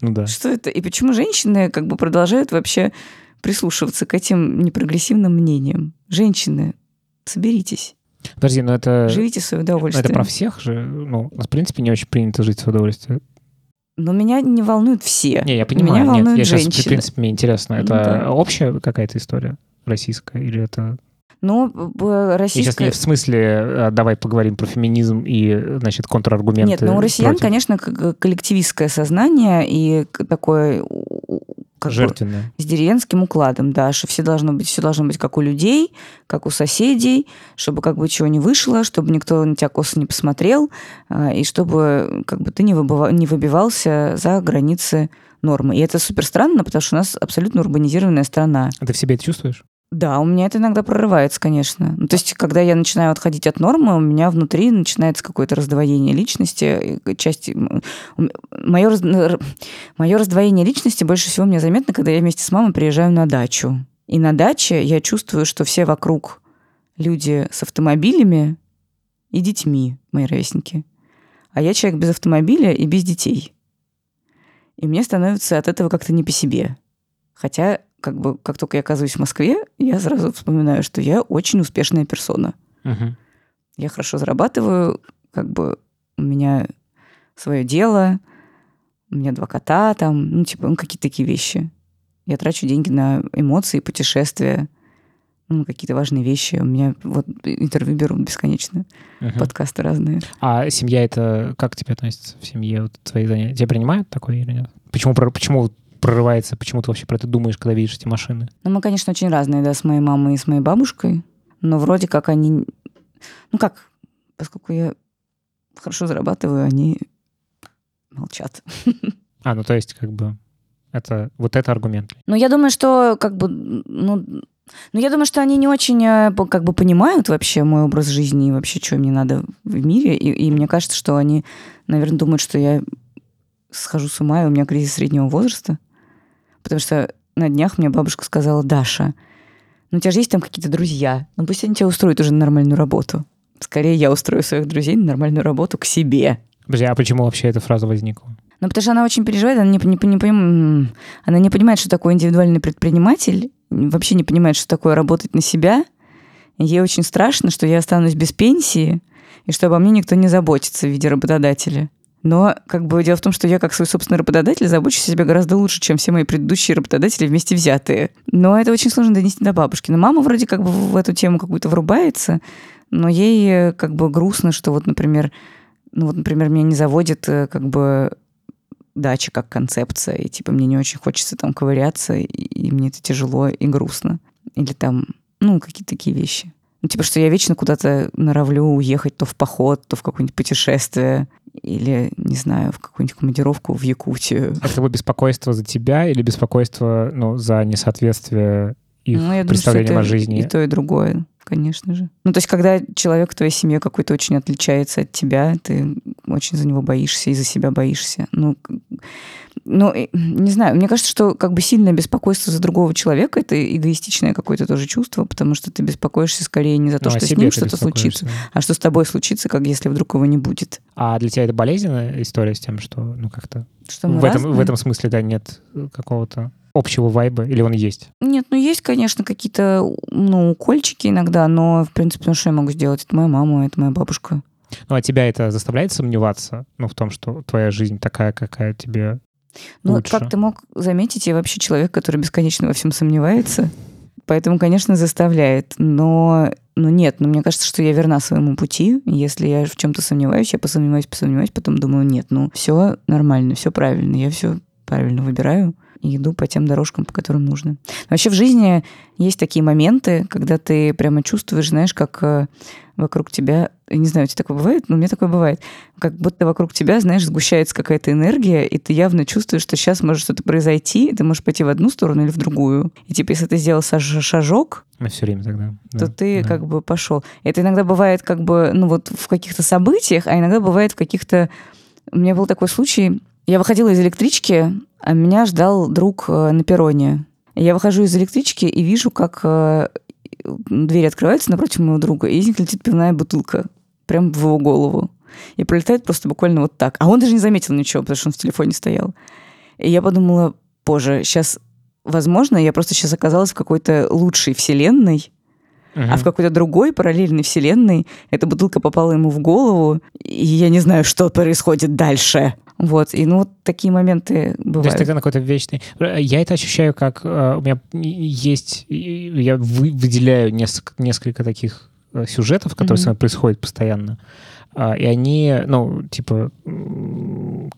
Ну да. Что это? И почему женщины как бы продолжают вообще прислушиваться к этим непрогрессивным мнениям? Женщины, соберитесь, Подожди, но это... живите в свое но удовольствие. это про всех же? Ну, в принципе, не очень принято жить в свое удовольствие. Но меня не волнуют все. Не, я понимаю. Меня Нет, волнуют я сейчас, в женщины. принципе, мне интересно. Это Да. общая какая-то история российская? Или это... Но б- Я сейчас российская... не в смысле, э, давай поговорим про феминизм и, значит, контраргументы. Нет, но у россиян, против. конечно, коллективистское сознание и такое как бы Жертвенное. с деревенским укладом, да, что все должно быть, все должно быть как у людей, как у соседей, чтобы как бы чего не вышло, чтобы никто на тебя косо не посмотрел, а, и чтобы как бы ты не, выбыва- не выбивался за границы нормы. И это супер странно, потому что у нас абсолютно урбанизированная страна. А ты в себе это чувствуешь? Да, у меня это иногда прорывается, конечно. Ну, то есть, когда я начинаю отходить от нормы, у меня внутри начинается какое-то раздвоение личности. и Части... Мое, раз... Мое раздвоение личности больше всего мне заметно, когда я вместе с мамой приезжаю на дачу. И на даче я чувствую, что все вокруг люди с автомобилями и детьми, мои ровесники. А я человек без автомобиля и без детей. И мне становится от этого как-то не по себе. Хотя, как бы, как только я оказываюсь в Москве, я сразу вспоминаю, что я очень успешная персона. Мгм. Я хорошо зарабатываю, как бы у меня свое дело, у меня два кота там, ну, типа, ну, какие-то такие вещи. Я трачу деньги на эмоции, путешествия, ну, какие-то важные вещи. У меня вот интервью берут бесконечно, Мгм. подкасты разные. А семья это... Как тебе относится в семье? Вот твои занятия? Тебя принимают такое или нет? Почему, почему прорывается? Почему ты вообще про это думаешь, когда видишь эти машины? Ну, мы, конечно, очень разные, да, с моей мамой и с моей бабушкой, но вроде как они... Ну, как, поскольку я хорошо зарабатываю, они молчат. А, ну то есть как бы это вот это аргумент. Ну, я думаю, что как бы, ну, ну, я думаю, что они не очень э, как бы понимают вообще мой образ жизни и вообще, что мне надо в мире. И, и мне кажется, что они, наверное, думают, что я схожу с ума, и у меня кризис среднего возраста. Потому что на днях мне бабушка сказала, Даша, ну у тебя же есть там какие-то друзья, ну пусть они тебя устроят уже на нормальную работу. Скорее я устрою своих друзей на нормальную работу к себе. Подожди, а почему вообще эта фраза возникла? Ну, потому что она очень переживает, она не, не, не поним- она не понимает, что такое индивидуальный предприниматель, вообще не понимает, что такое работать на себя. Ей очень страшно, что я останусь без пенсии, и что обо мне никто не заботится в виде работодателя. Но как бы дело в том, что я как свой собственный работодатель забочусь о себе гораздо лучше, чем все мои предыдущие работодатели вместе взятые. Но это очень сложно донести до бабушки. Но мама вроде как бы в эту тему какую-то врубается, но ей э, как бы грустно, что вот, например, ну вот, например, меня не заводит э, как бы дача как концепция, и типа мне не очень хочется там ковыряться, и, и мне это тяжело и грустно. Или там, ну, какие-то такие вещи. Ну, типа, что я вечно куда-то норовлю уехать то в поход, то в какое-нибудь путешествие или, не знаю, в какую-нибудь командировку в Якутию. Это было беспокойство за тебя или беспокойство ну, за несоответствие их Ну, я думаю, это о жизни? и то, и другое, конечно же. Ну, то есть, когда человек в твоей семье какой-то очень отличается от тебя, ты очень за него боишься и за себя боишься. Ну, ну, не знаю, мне кажется, что как бы сильное беспокойство за другого человека — это эгоистичное какое-то тоже чувство, потому что ты беспокоишься скорее не за то, Ну, что с ним что-то случится, а что с тобой случится, как если вдруг его не будет. А для тебя это болезненная история с тем, что ну как-то Что в этом, в этом смысле да нет какого-то общего вайба или он есть? Нет, ну есть, конечно, какие-то, ну, укольчики иногда, но, в принципе, ну что я могу сделать? Это моя мама, это моя бабушка. Ну а тебя это заставляет сомневаться, ну в том, что твоя жизнь такая, какая тебе Ну, лучше? как ты мог заметить, я вообще человек, который бесконечно во всем сомневается. Поэтому, конечно, заставляет. Но, ну нет, но мне кажется, что я верна своему пути. Если я в чем-то сомневаюсь, я посомневаюсь, посомневаюсь, потом думаю, нет, ну все нормально, все правильно, я все правильно выбираю и иду по тем дорожкам, по которым нужно. Вообще в жизни есть такие моменты, когда ты прямо чувствуешь, знаешь, как э, вокруг тебя, я не знаю, у тебя такое бывает, но у меня такое бывает, как будто вокруг тебя, знаешь, сгущается какая-то энергия, и ты явно чувствуешь, что сейчас может что-то произойти, и ты можешь пойти в одну сторону или в другую. И типа, если ты сделал шаж- шажок, Мы все время тогда. то да, ты да. как бы пошел. Это иногда бывает как бы, ну вот в каких-то событиях, а иногда бывает в каких-то... У меня был такой случай, я выходила из электрички, а меня ждал друг э, на перроне. Я выхожу из электрички и вижу, как э, дверь открывается напротив моего друга, и из них летит пивная бутылка прям в его голову. И пролетает просто буквально вот так. А он даже не заметил ничего, потому что он в телефоне стоял. И я подумала, боже, сейчас, возможно, я просто сейчас оказалась в какой-то лучшей вселенной, Мгм. а в какой-то другой параллельной вселенной эта бутылка попала ему в голову, и я не знаю, что происходит дальше. Вот, и ну вот такие моменты То есть бывают. тогда на какой-то вечный... Я это ощущаю, как э, у меня есть... Я вы- выделяю несколько, несколько таких э, сюжетов, которые Мгм. со мной происходят постоянно. А, И они, ну, типа,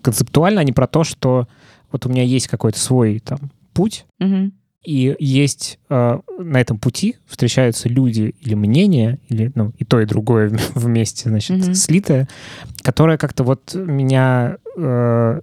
концептуально они про то, что вот у меня есть какой-то свой там путь, Мгм. И есть э, на этом пути встречаются люди или мнения, или ну, и то, и другое вм- вместе, значит, Мгм. слитое, которое как-то вот меня э,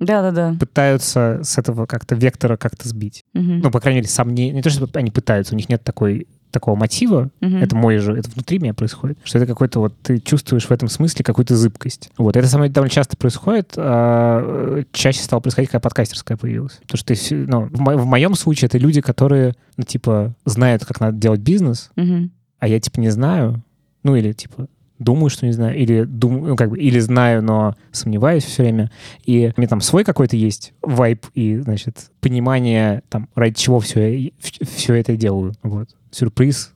Да-да-да. пытаются с этого как-то вектора как-то сбить. Мгм. Ну, по крайней мере, сомнения. Не то, что они пытаются, у них нет такой такого мотива, Мгм. это мой же, это внутри меня происходит, что это какой-то вот, ты чувствуешь в этом смысле какую-то зыбкость. Вот, это со мной довольно часто происходит, а, чаще стало происходить, когда подкастерская появилась. Потому что ты, ну, в, мо- в моем случае это люди, которые, ну, типа, знают, как надо делать бизнес, Мгм. а я, типа, не знаю, ну, или, типа, думаю, что не знаю, или думаю, ну, как бы, или знаю, но сомневаюсь все время. И у меня там свой какой-то есть вайп и, значит, понимание, там, ради чего все, все это делаю. Вот. Сюрприз,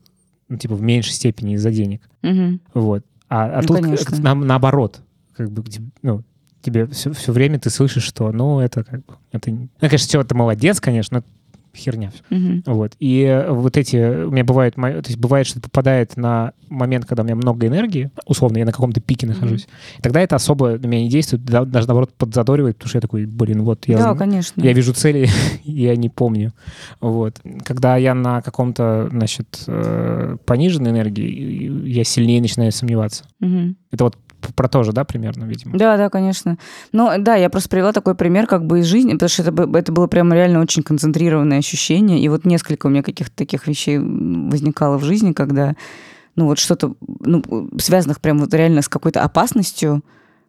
ну, типа, в меньшей степени из-за денег. Мгм. Вот. А, а Ну, тут конечно. на- наоборот. Как бы, ну, тебе все, все время ты слышишь, что, ну, это как бы, это, ну, конечно, все, это молодец, конечно, но херня. Мгм. Вот. И э, вот эти... У меня бывает... То есть бывает, что это попадает на момент, когда у меня много энергии, условно, я на каком-то пике нахожусь. И тогда это особо на меня не действует, да- даже, наоборот, подзадоривает, потому что я такой, блин, вот я... Да, конечно. я вижу цели, я не помню. Вот. Когда я на каком-то, значит, э, пониженной энергии, я сильнее начинаю сомневаться. Мгм. Это вот про то же, да, примерно, видимо? Да, да, конечно. Ну, да, я просто привела такой пример как бы из жизни, потому что это, это было прямо реально очень концентрированное ощущение. И вот несколько у меня каких-то таких вещей возникало в жизни, когда, ну, вот что-то, ну, связанных прям вот реально с какой-то опасностью,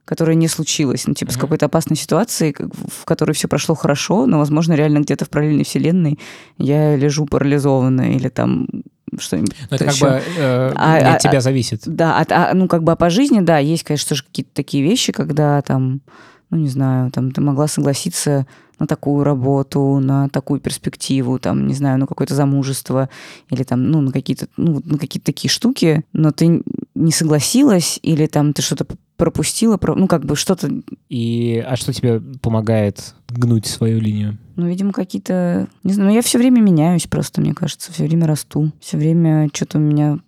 которая не случилась. Ну, типа, с Мгм. какой-то опасной ситуацией, в которой все прошло хорошо, но, возможно, реально где-то в параллельной вселенной я лежу парализованная или там что-нибудь Но это как бы э, А- не а- от тебя зависит. Да, от- а, ну как бы а по жизни, да, есть, конечно, тоже какие-то такие вещи, когда там, ну не знаю, там ты могла согласиться на такую работу, на такую перспективу, там, не знаю, на какое-то замужество или там, ну, на какие-то, ну, на какие-то такие штуки, но ты не согласилась или там ты что-то пропустила, про- ну, как бы что-то, И, а что тебе помогает гнуть свою линию? ну, видимо, какие-то, не знаю, ну, я все время меняюсь просто, мне кажется, все время расту, все время что-то у меня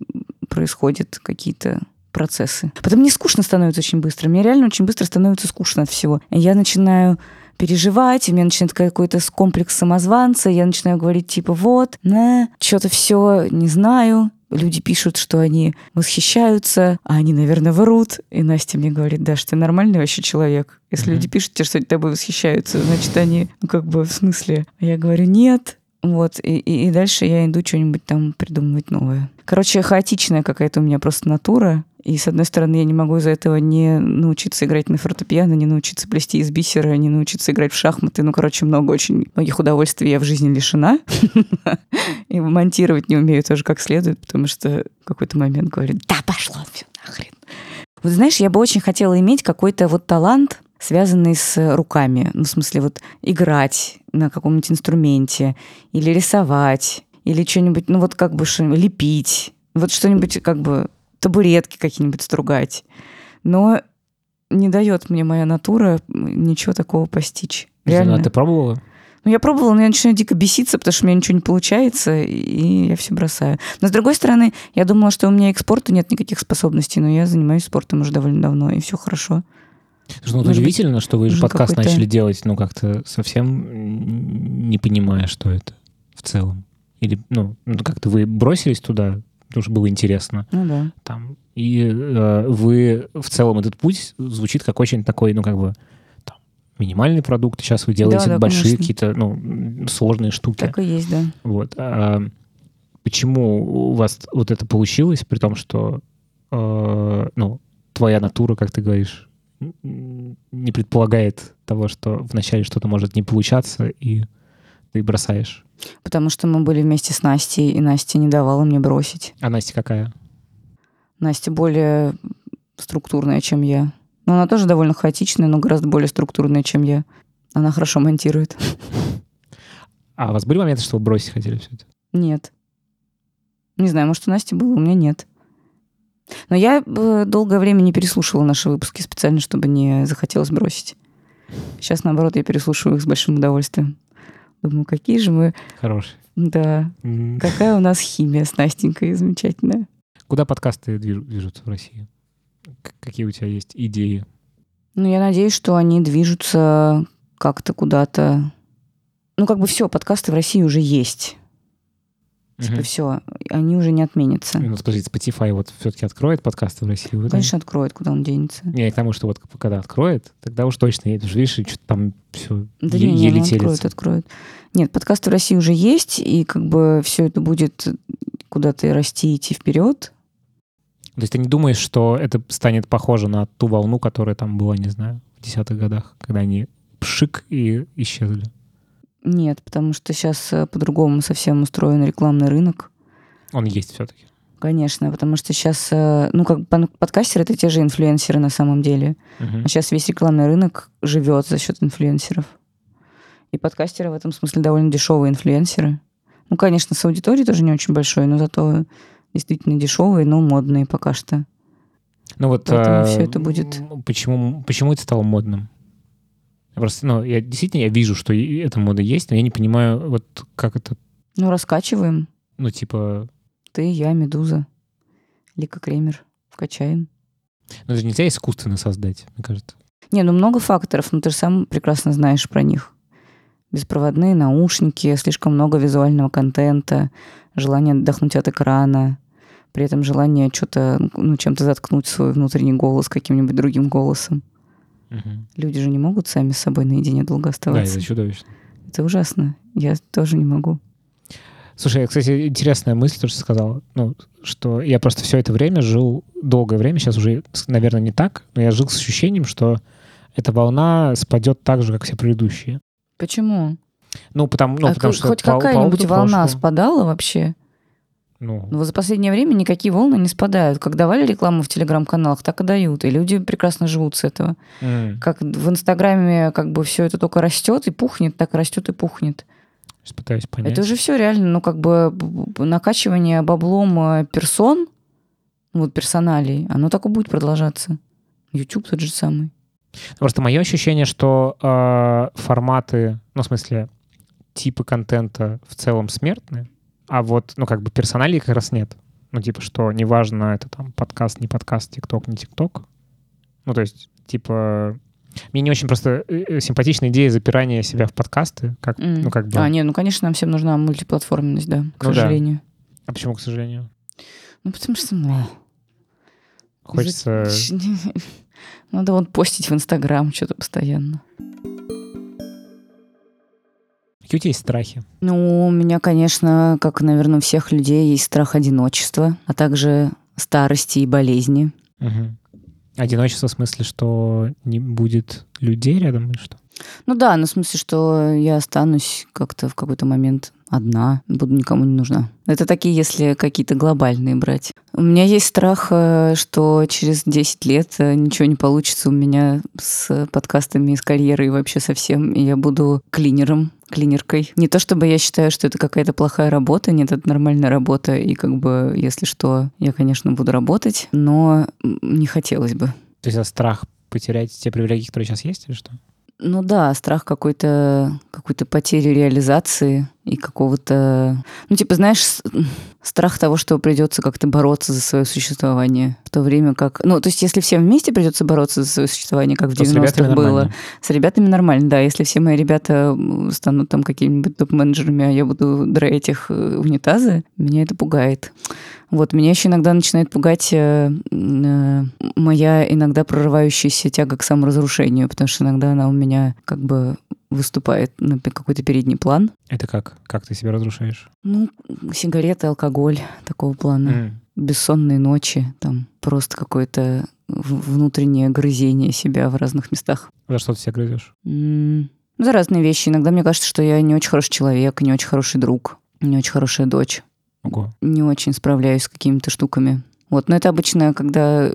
происходит, какие-то процессы. Потом мне скучно становится очень быстро. Мне реально очень быстро становится скучно от всего. Я начинаю переживать, у меня начинает какой-то комплекс самозванца, я начинаю говорить типа вот, на, что-то все не знаю, люди пишут, что они восхищаются, а они, наверное, врут. И Настя мне говорит, да, что ты нормальный вообще человек. Если Мгм. люди пишут тебе, что они тобой восхищаются, значит, они, ну, как бы, в смысле. А Я говорю, нет. Вот, и, и, дальше я иду что-нибудь там придумывать новое. Короче, хаотичная какая-то у меня просто натура. И, с одной стороны, я не могу из-за этого не научиться играть на фортепиано, не научиться плести из бисера, не научиться играть в шахматы. Ну, короче, много очень многих удовольствий я в жизни лишена. И монтировать не умею тоже как следует, потому что в какой-то момент говорит, да пошло все нахрен. Вот знаешь, я бы очень хотела иметь какой-то вот талант, связанный с руками. Ну, в смысле, вот играть на каком-нибудь инструменте или рисовать, или что-нибудь, ну вот как бы что лепить, вот что-нибудь как бы табуретки какие-нибудь стругать. Но не дает мне моя натура ничего такого постичь. Реально. А ты пробовала? Ну, я пробовала, но я начинаю дико беситься, потому что у меня ничего не получается, и я все бросаю. Но, с другой стороны, я думала, что у меня к спорту нет никаких способностей, но я занимаюсь спортом уже довольно давно, и все хорошо. Слушай, ну, Может быть, удивительно, что вы же подкаст начали делать, ну, как-то совсем не понимая, что это в целом. Или, ну, ну, как-то вы бросились туда, потому что было интересно. Ну да. Там, и э, вы в целом этот путь звучит как очень такой, ну, как бы, там, минимальный продукт. Сейчас вы делаете да, большие конечно. какие-то, ну, сложные штуки. Так и есть, да. Вот. А почему у вас вот это получилось, при том, что, э, ну, твоя натура, как ты говоришь, не предполагает того, что вначале что-то может не получаться, и ты бросаешь. Потому что мы были вместе с Настей, и Настя не давала мне бросить. А Настя какая? Настя более структурная, чем я. Но она тоже довольно хаотичная, но гораздо более структурная, чем я. Она хорошо монтирует. А у вас были моменты, что вы бросить хотели все это? Нет. Не знаю, может, у Насти было, у меня нет. Но я э, долгое время не переслушивала наши выпуски специально, чтобы не захотелось бросить. Сейчас, наоборот, я переслушиваю их с большим удовольствием. Думаю, какие же мы... Хороший. Да, М. какая у нас химия с Настенькой замечательная. Куда подкасты движ- движутся в России? Какие у тебя есть идеи? Ну, я надеюсь, что они движутся как-то куда-то... Ну, как бы все, подкасты в России уже есть. Типа Мгм. все, они уже не отменятся. Ну, подождите, Spotify вот все-таки откроет подкасты в России? Вы там- Конечно, откроют, куда он денется. Не, к тому, что вот когда откроет, тогда уж точно едешь. Видишь, и что-то там все Да не, не, еле ну, откроют, телится. откроют. Нет, подкасты в России уже есть, и как бы все это будет куда-то расти, идти вперед. То есть ты не думаешь, что это станет похоже на ту волну, которая там была, не знаю, в десятых годах, когда они пшик и исчезли? Нет, потому что сейчас по-другому совсем устроен рекламный рынок. Он есть все-таки. Конечно, потому что сейчас, ну, как подкастеры это те же инфлюенсеры на самом деле. А сейчас весь рекламный рынок живет за счет инфлюенсеров. И подкастеры в этом смысле довольно дешевые инфлюенсеры. Ну, конечно, с аудиторией тоже не очень большой, но зато действительно дешевые, но модные пока что. Ну вот Поэтому а, всё это будет- Почему, почему это стало модным? Я Просто, ну, я действительно я вижу, что эта мода есть, но я не понимаю, вот как это, Ну, раскачиваем. ну, типа, Ты, я, Медуза, Лика Кремер. Вкачаем. ну, это же нельзя искусственно создать, мне кажется. Не, ну много факторов, но ты же сам прекрасно знаешь про них. Беспроводные наушники, слишком много визуального контента, желание отдохнуть от экрана, при этом желание что-то, ну, чем-то заткнуть свой внутренний голос каким-нибудь другим голосом. Мгм. Люди же не могут сами с собой наедине долго Да, оставаться. это чудовищно. это ужасно. Я тоже не могу. Слушай, кстати, интересная мысль, то, что ты сказал, ну, что я просто все это время жил, долгое время, сейчас уже, наверное, не так, но я жил с ощущением, что эта волна спадет так же, как все предыдущие. Почему? Ну, потому, ну, а потому что хоть по- какая-нибудь волна прошлого, спадала вообще? Ну, Ну, вот за последнее время никакие волны не спадают. Как давали рекламу в телеграм-каналах, так и дают. И люди прекрасно живут с этого. м, Как в Инстаграме как бы все это только растет и пухнет, так растет и пухнет. сейчас пытаюсь понять. Это уже все реально, ну, как бы накачивание баблом э, персон, ну, вот персоналей, оно так и будет продолжаться. YouTube тот же самый. Просто мое ощущение, что э, форматы, ну, в смысле, типы контента в целом смертны, а вот, ну, как бы персоналей как раз нет. Ну, типа, что неважно, это там подкаст, не подкаст, тикток, не тикток. Ну, то есть, типа, мне не очень просто э, э, симпатична идея запирания себя в подкасты, как, М. ну, как бы... А, нет, ну, конечно, нам всем нужна мультиплатформенность, да, к Ну да. сожалению. А почему, к сожалению? Ну, потому что... Ну, Хочется... Надо вот постить в Инстаграм что-то постоянно. Какие у тебя есть страхи? Ну, у меня, конечно, как, наверное, у всех людей, есть страх одиночества, а также старости и болезни. Угу. Одиночество в смысле, что не будет людей рядом или что? Ну да, ну в смысле, что я останусь как-то в какой-то момент одна, буду никому не нужна. Это такие, если какие-то глобальные брать. У меня есть страх, э, что через 10 лет э, ничего не получится у меня с подкастами, с карьерой вообще совсем, и я буду клинером, клинеркой. Не то чтобы я считаю, что это какая-то плохая работа, нет, это нормальная работа, и как бы, если что, я, конечно, буду работать, но не хотелось бы. То есть это страх потерять те привилегии, которые сейчас есть, или что? Ну да, страх какой-то какой-то потери реализации и какого-то... Ну, типа, знаешь, страх того, что придется как-то бороться за свое существование. В то время как... Ну, то есть, если всем вместе придется бороться за свое существование, как в 90-х было. Нормально. С ребятами нормально, да. Если все мои ребята станут там какими-нибудь топ-менеджерами, а я буду драить их э, унитазы, меня это пугает. Вот, меня еще иногда начинает пугать э, э, моя иногда прорывающаяся тяга к саморазрушению, потому что иногда она у меня как бы выступает на какой-то передний план. Это как? Как ты себя разрушаешь? Ну, сигареты, алкоголь такого плана. Mm. Бессонные ночи, там просто какое-то внутреннее грызение себя в разных местах. За что ты себя грызешь? Mm. За разные вещи. Иногда мне кажется, что я не очень хороший человек, не очень хороший друг, не очень хорошая дочь. Ого. Не очень справляюсь с какими-то штуками. Вот, но это обычно, когда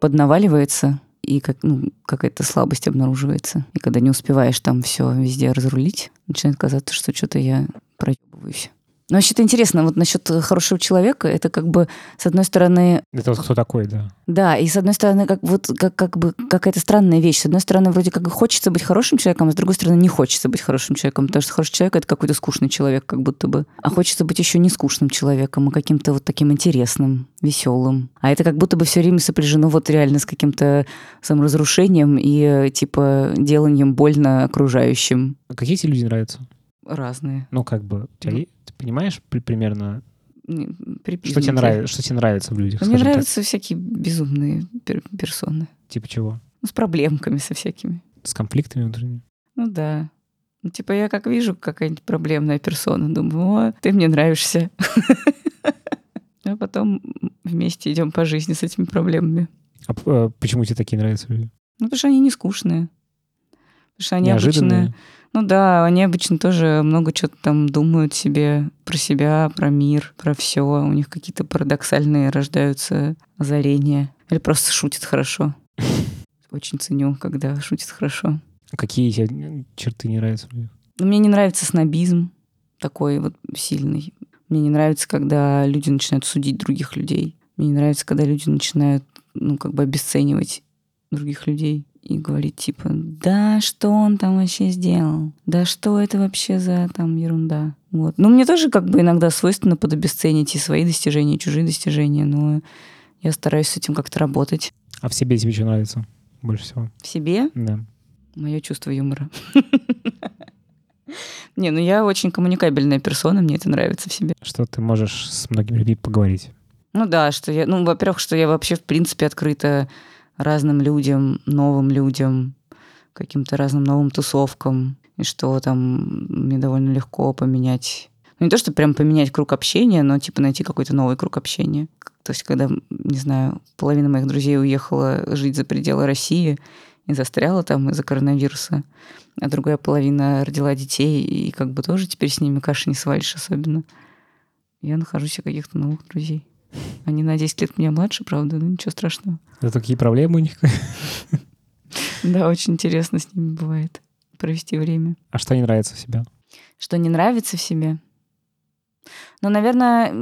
поднаваливается, и как, ну, какая-то слабость обнаруживается. И когда не успеваешь там все везде разрулить, начинает казаться, что что-то я проебываюсь. Но вообще-то интересно, вот насчет хорошего человека, это как бы, с одной стороны... Это вот кто такой, да. Да, и с одной стороны, как, вот, как, как бы какая-то странная вещь. С одной стороны, вроде как хочется быть хорошим человеком, а с другой стороны, не хочется быть хорошим человеком, потому что хороший человек — это какой-то скучный человек, как будто бы. А хочется быть еще не скучным человеком, а каким-то вот таким интересным, веселым. А это как будто бы все время сопряжено вот реально с каким-то саморазрушением и типа деланием больно окружающим. А какие тебе люди нравятся? Разные. Ну, как бы, тебя, ну, понимаешь при, примерно, при, что, тебе нравится, что тебе нравится в людях? Мне нравятся так? всякие безумные пер- персоны. Типа чего? Ну, с проблемками со всякими. С конфликтами внутренними? Ну да. Ну, типа я как вижу какая-нибудь проблемная персона, думаю, о, ты мне нравишься. А потом вместе идем по жизни с этими проблемами. А, а почему тебе такие нравятся люди? Ну, потому что они не скучные. Потому что они Неожиданные. обычно ну да, они обычно тоже много чего-то там думают себе про себя, про мир, про все. У них какие-то парадоксальные рождаются озарения. Или просто шутят хорошо. Очень ценю, когда шутят хорошо. Какие тебе черты не нравятся Ну, мне не нравится снобизм такой вот сильный. Мне не нравится, когда люди начинают судить других людей. Мне не нравится, когда люди начинают, ну, как бы обесценивать других людей и говорить типа, да, что он там вообще сделал? Да что это вообще за там ерунда? Вот. Ну, мне тоже как бы иногда свойственно подобесценить и свои достижения, и чужие достижения, но я стараюсь с этим как-то работать. А в себе тебе что нравится больше всего? В себе? Да. Мое чувство юмора. Не, ну я очень коммуникабельная персона, мне это нравится в себе. Что ты можешь с многими людьми поговорить? Ну да, что я, ну, во-первых, что я вообще, в принципе, открыта разным людям, новым людям, каким-то разным новым тусовкам, и что там мне довольно легко поменять ну, не то, что прям поменять круг общения, но типа найти какой-то новый круг общения. То есть, когда, не знаю, половина моих друзей уехала жить за пределы России и застряла там из-за коронавируса, а другая половина родила детей, и как бы тоже теперь с ними каши не свалишь особенно. Я нахожусь у каких-то новых друзей. Они на 10 лет меня младше, правда, но ничего страшного. Да какие проблемы у них? Да, очень интересно с ними бывает провести время. А что не нравится в себе? Что не нравится в себе? Ну, наверное,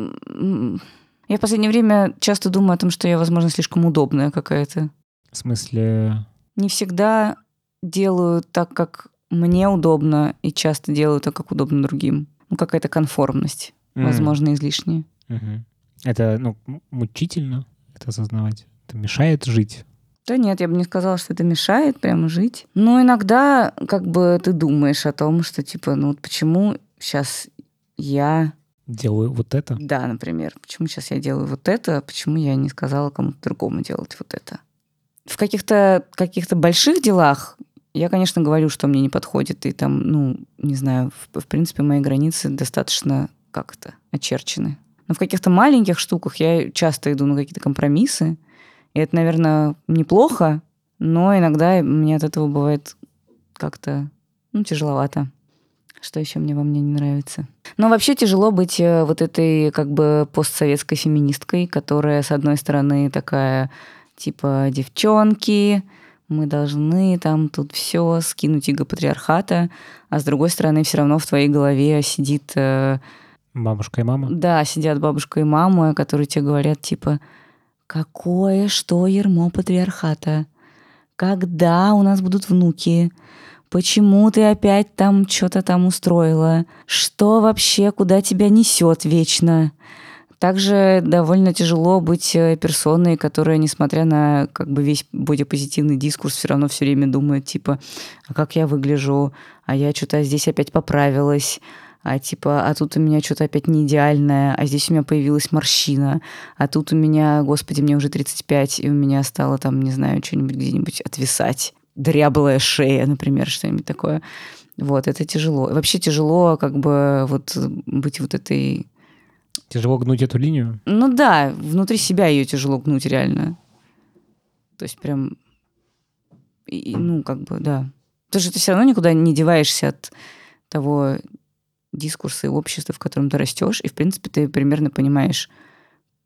я в последнее время часто думаю о том, что я, возможно, слишком удобная какая-то. В смысле? Не всегда делаю так, как мне удобно, и часто делаю так, как удобно другим. Ну, какая-то конформность, mm. возможно, излишняя. Mm-hmm. Это, ну, мучительно это осознавать. Это мешает жить. Да нет, я бы не сказала, что это мешает прямо жить. Но иногда как бы ты думаешь о том, что типа, ну вот почему сейчас я Делаю вот это? Да, например. Почему сейчас я делаю вот это, почему я не сказала кому-то другому делать вот это? В каких-то каких больших делах я, конечно, говорю, что мне не подходит, и там, ну, не знаю, в, в принципе, мои границы достаточно как-то очерчены. Но в каких-то маленьких штуках я часто иду на какие-то компромиссы, и это, наверное, неплохо, но иногда мне от этого бывает как-то ну, тяжеловато. Что еще мне во мне не нравится? Но вообще тяжело быть э, вот этой как бы постсоветской феминисткой, которая, с одной стороны, такая типа девчонки, мы должны там тут все скинуть иго патриархата, а с другой стороны все равно в твоей голове сидит... Бабушка и мама? Да, сидят бабушка и мама, которые тебе говорят типа, какое что ермо патриархата? Когда у нас будут внуки? Почему ты опять там что-то там устроила? Что вообще, куда тебя несет вечно? Также довольно тяжело быть э, персоной, которая, несмотря на как бы весь бодипозитивный дискурс, все равно все время думает, типа, а как я выгляжу, а я что-то здесь опять поправилась, а типа, а тут у меня что-то опять не идеальное, а здесь у меня появилась морщина, а тут у меня, господи, мне уже 35, и у меня стало там, не знаю, что-нибудь где-нибудь отвисать. Дряблая шея, например, что-нибудь такое. Вот, это тяжело. Вообще тяжело как бы вот быть вот этой Тяжело гнуть эту линию? Ну да, внутри себя ее тяжело гнуть реально. То есть прям, и, ну как бы, да. Потому что ты все равно никуда не деваешься от того дискурса и общества, в котором ты растешь, и в принципе ты примерно понимаешь,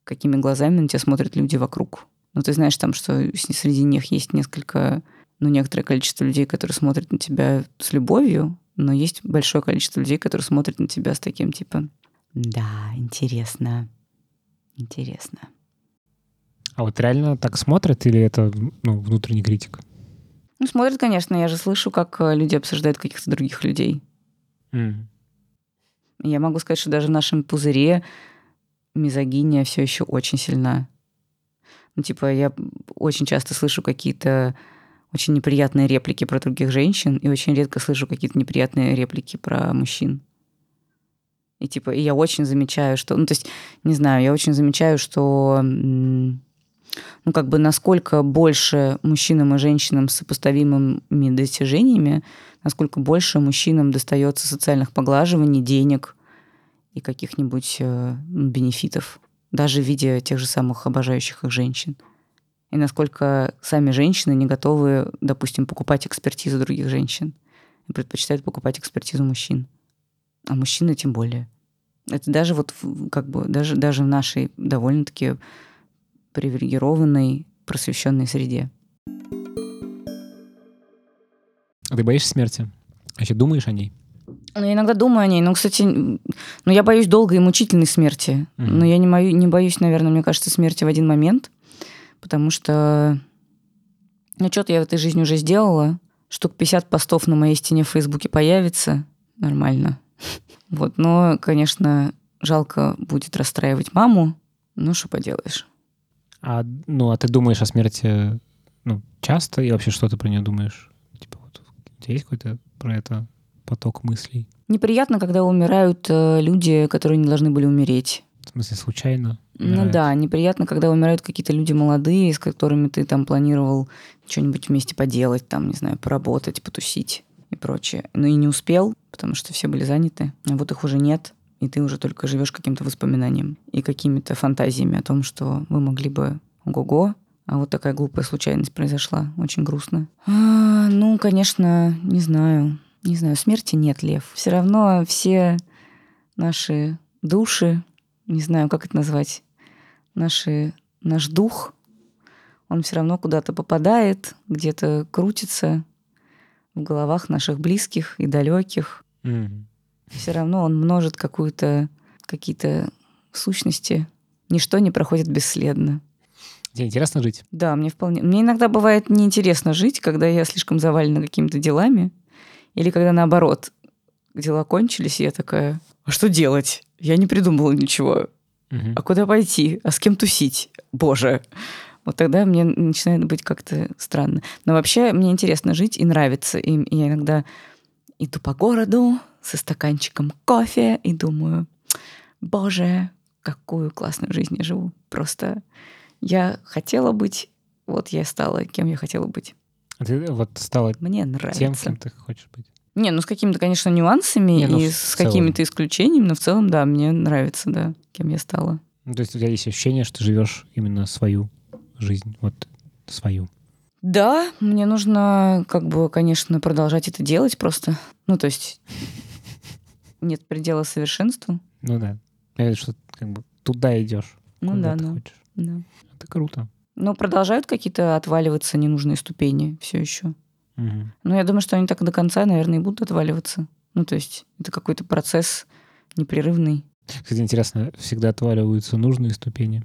какими глазами на тебя смотрят люди вокруг. Но ты знаешь там, что среди них есть несколько, ну, некоторое количество людей, которые смотрят на тебя с любовью, но есть большое количество людей, которые смотрят на тебя с таким, типа, да, интересно. Интересно. А вот реально так смотрят или это ну, внутренний критик? Ну, смотрят, конечно. Я же слышу, как э, люди обсуждают каких-то других людей. Mm. Я могу сказать, что даже в нашем пузыре мизогиния все еще очень сильна. Ну, типа, я очень часто слышу какие-то очень неприятные реплики про других женщин и очень редко слышу какие-то неприятные реплики про мужчин. И типа, и я очень замечаю, что, ну, то есть, не знаю, я очень замечаю, что, ну, как бы насколько больше мужчинам и женщинам с сопоставимыми достижениями, насколько больше мужчинам достается социальных поглаживаний, денег и каких-нибудь э, бенефитов, даже в виде тех же самых обожающих их женщин. И насколько сами женщины не готовы, допустим, покупать экспертизу других женщин и предпочитают покупать экспертизу мужчин. А мужчины тем более. Это даже вот как бы даже, даже в нашей довольно-таки привилегированной, просвещенной среде. А ты боишься смерти? Вообще думаешь о ней? Ну, я иногда думаю о ней. Но, кстати, ну, я боюсь долгой и мучительной смерти. Mm-hmm. Но я не, мою, не боюсь, наверное, мне кажется, смерти в один момент. Потому что, ну, что-то я в этой жизни уже сделала. Штук 50 постов на моей стене в Фейсбуке появится. Нормально. Вот, но, конечно, жалко будет расстраивать маму, ну что поделаешь. А, ну, а ты думаешь о смерти ну, часто и вообще что ты про нее думаешь? Типа вот у тебя есть какой-то про это поток мыслей? Неприятно, когда умирают э, люди, которые не должны были умереть. В смысле, случайно? Умирают? Ну да, неприятно, когда умирают какие-то люди молодые, с которыми ты там планировал что-нибудь вместе поделать, там, не знаю, поработать, потусить и прочее. Но и не успел, потому что все были заняты. А вот их уже нет, и ты уже только живешь каким-то воспоминанием и какими-то фантазиями о том, что вы могли бы ого-го, а вот такая глупая случайность произошла. Очень грустно. А, ну, конечно, не знаю. Не знаю, смерти нет, Лев. Все равно все наши души, не знаю, как это назвать, наши, наш дух, он все равно куда-то попадает, где-то крутится, в головах наших близких и далеких. Mm. Все равно он множит какую-то какие-то сущности. Ничто не проходит бесследно. Тебе интересно жить? Да, мне вполне. Мне иногда бывает неинтересно жить, когда я слишком завалена какими-то делами, или когда наоборот дела кончились, и я такая: а что делать? Я не придумала ничего. Угу. А куда пойти? А с кем тусить? Боже вот тогда мне начинает быть как-то странно. Но вообще мне интересно жить и нравится. И я иногда иду по городу со стаканчиком кофе и думаю, боже, какую классную жизнь я живу. Просто я хотела быть, вот я стала, кем я хотела быть. А ты вот стала Мне нравится. тем, кем ты хочешь быть. Не, ну с какими-то, конечно, нюансами Не, ну, и с какими-то исключениями, но в целом, да, мне нравится, да, кем я стала. Ну, то есть у тебя есть ощущение, что ты живешь именно свою жизнь, вот свою. Да, мне нужно, как бы, конечно, продолжать это делать просто. Ну, то есть нет предела совершенству. Ну да. Я вижу, что как бы туда идешь. Ну куда да, ты да, хочешь. да. Это круто. Но продолжают какие-то отваливаться ненужные ступени все еще. Мгм. Но я думаю, что они так до конца, наверное, и будут отваливаться. Ну, то есть это какой-то процесс непрерывный, Кстати, интересно, всегда отваливаются нужные ступени?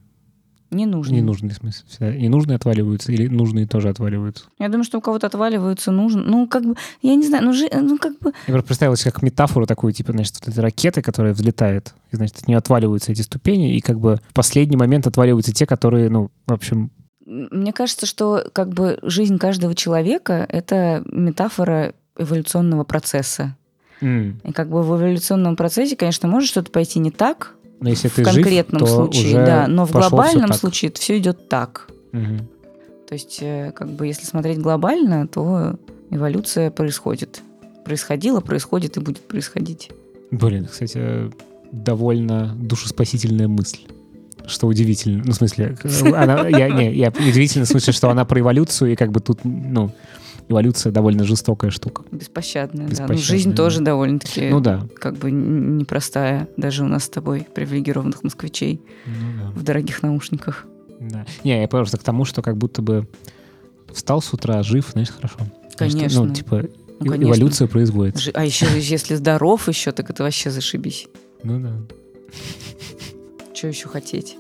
Ненужный. Ненужные, в смысле. Всегда ненужные отваливаются или нужные тоже отваливаются? Я думаю, что у кого-то отваливаются нужно. Ну, как бы, я не знаю, ну, жи- ну как бы... Я просто представил себе как метафору такую, типа, значит, вот этой ракеты, которая взлетает, и, значит, от нее отваливаются эти ступени, и как бы в последний момент отваливаются те, которые, ну, в общем, Мне кажется, что как бы жизнь каждого человека — это метафора эволюционного процесса. м, И как бы в эволюционном процессе, конечно, может что-то пойти не так но если в ты жив, конкретном то случае, да, но в глобальном случае все идет так. Мгм. То есть, э, как бы, если смотреть глобально, то эволюция происходит. Происходила, происходит и будет происходить. Блин, кстати, довольно душеспасительная мысль. Что удивительно. Ну, в смысле, она, я, не, я удивительно в смысле, что она про эволюцию, и как бы тут, ну, эволюция довольно жестокая штука. Беспощадная, да. Беспощадная, Ну, жизнь да. тоже довольно-таки Ну да. как бы непростая. Даже у нас с тобой, привилегированных москвичей, Ну да. в дорогих наушниках. Да. Не, я просто к тому, что как будто бы встал с утра, жив, значит, хорошо. Значит, Конечно. ну, типа, Ну, э- конечно. эволюция производится. Жи- А еще если здоров еще, так это вообще зашибись. Ну да. Что еще хотеть?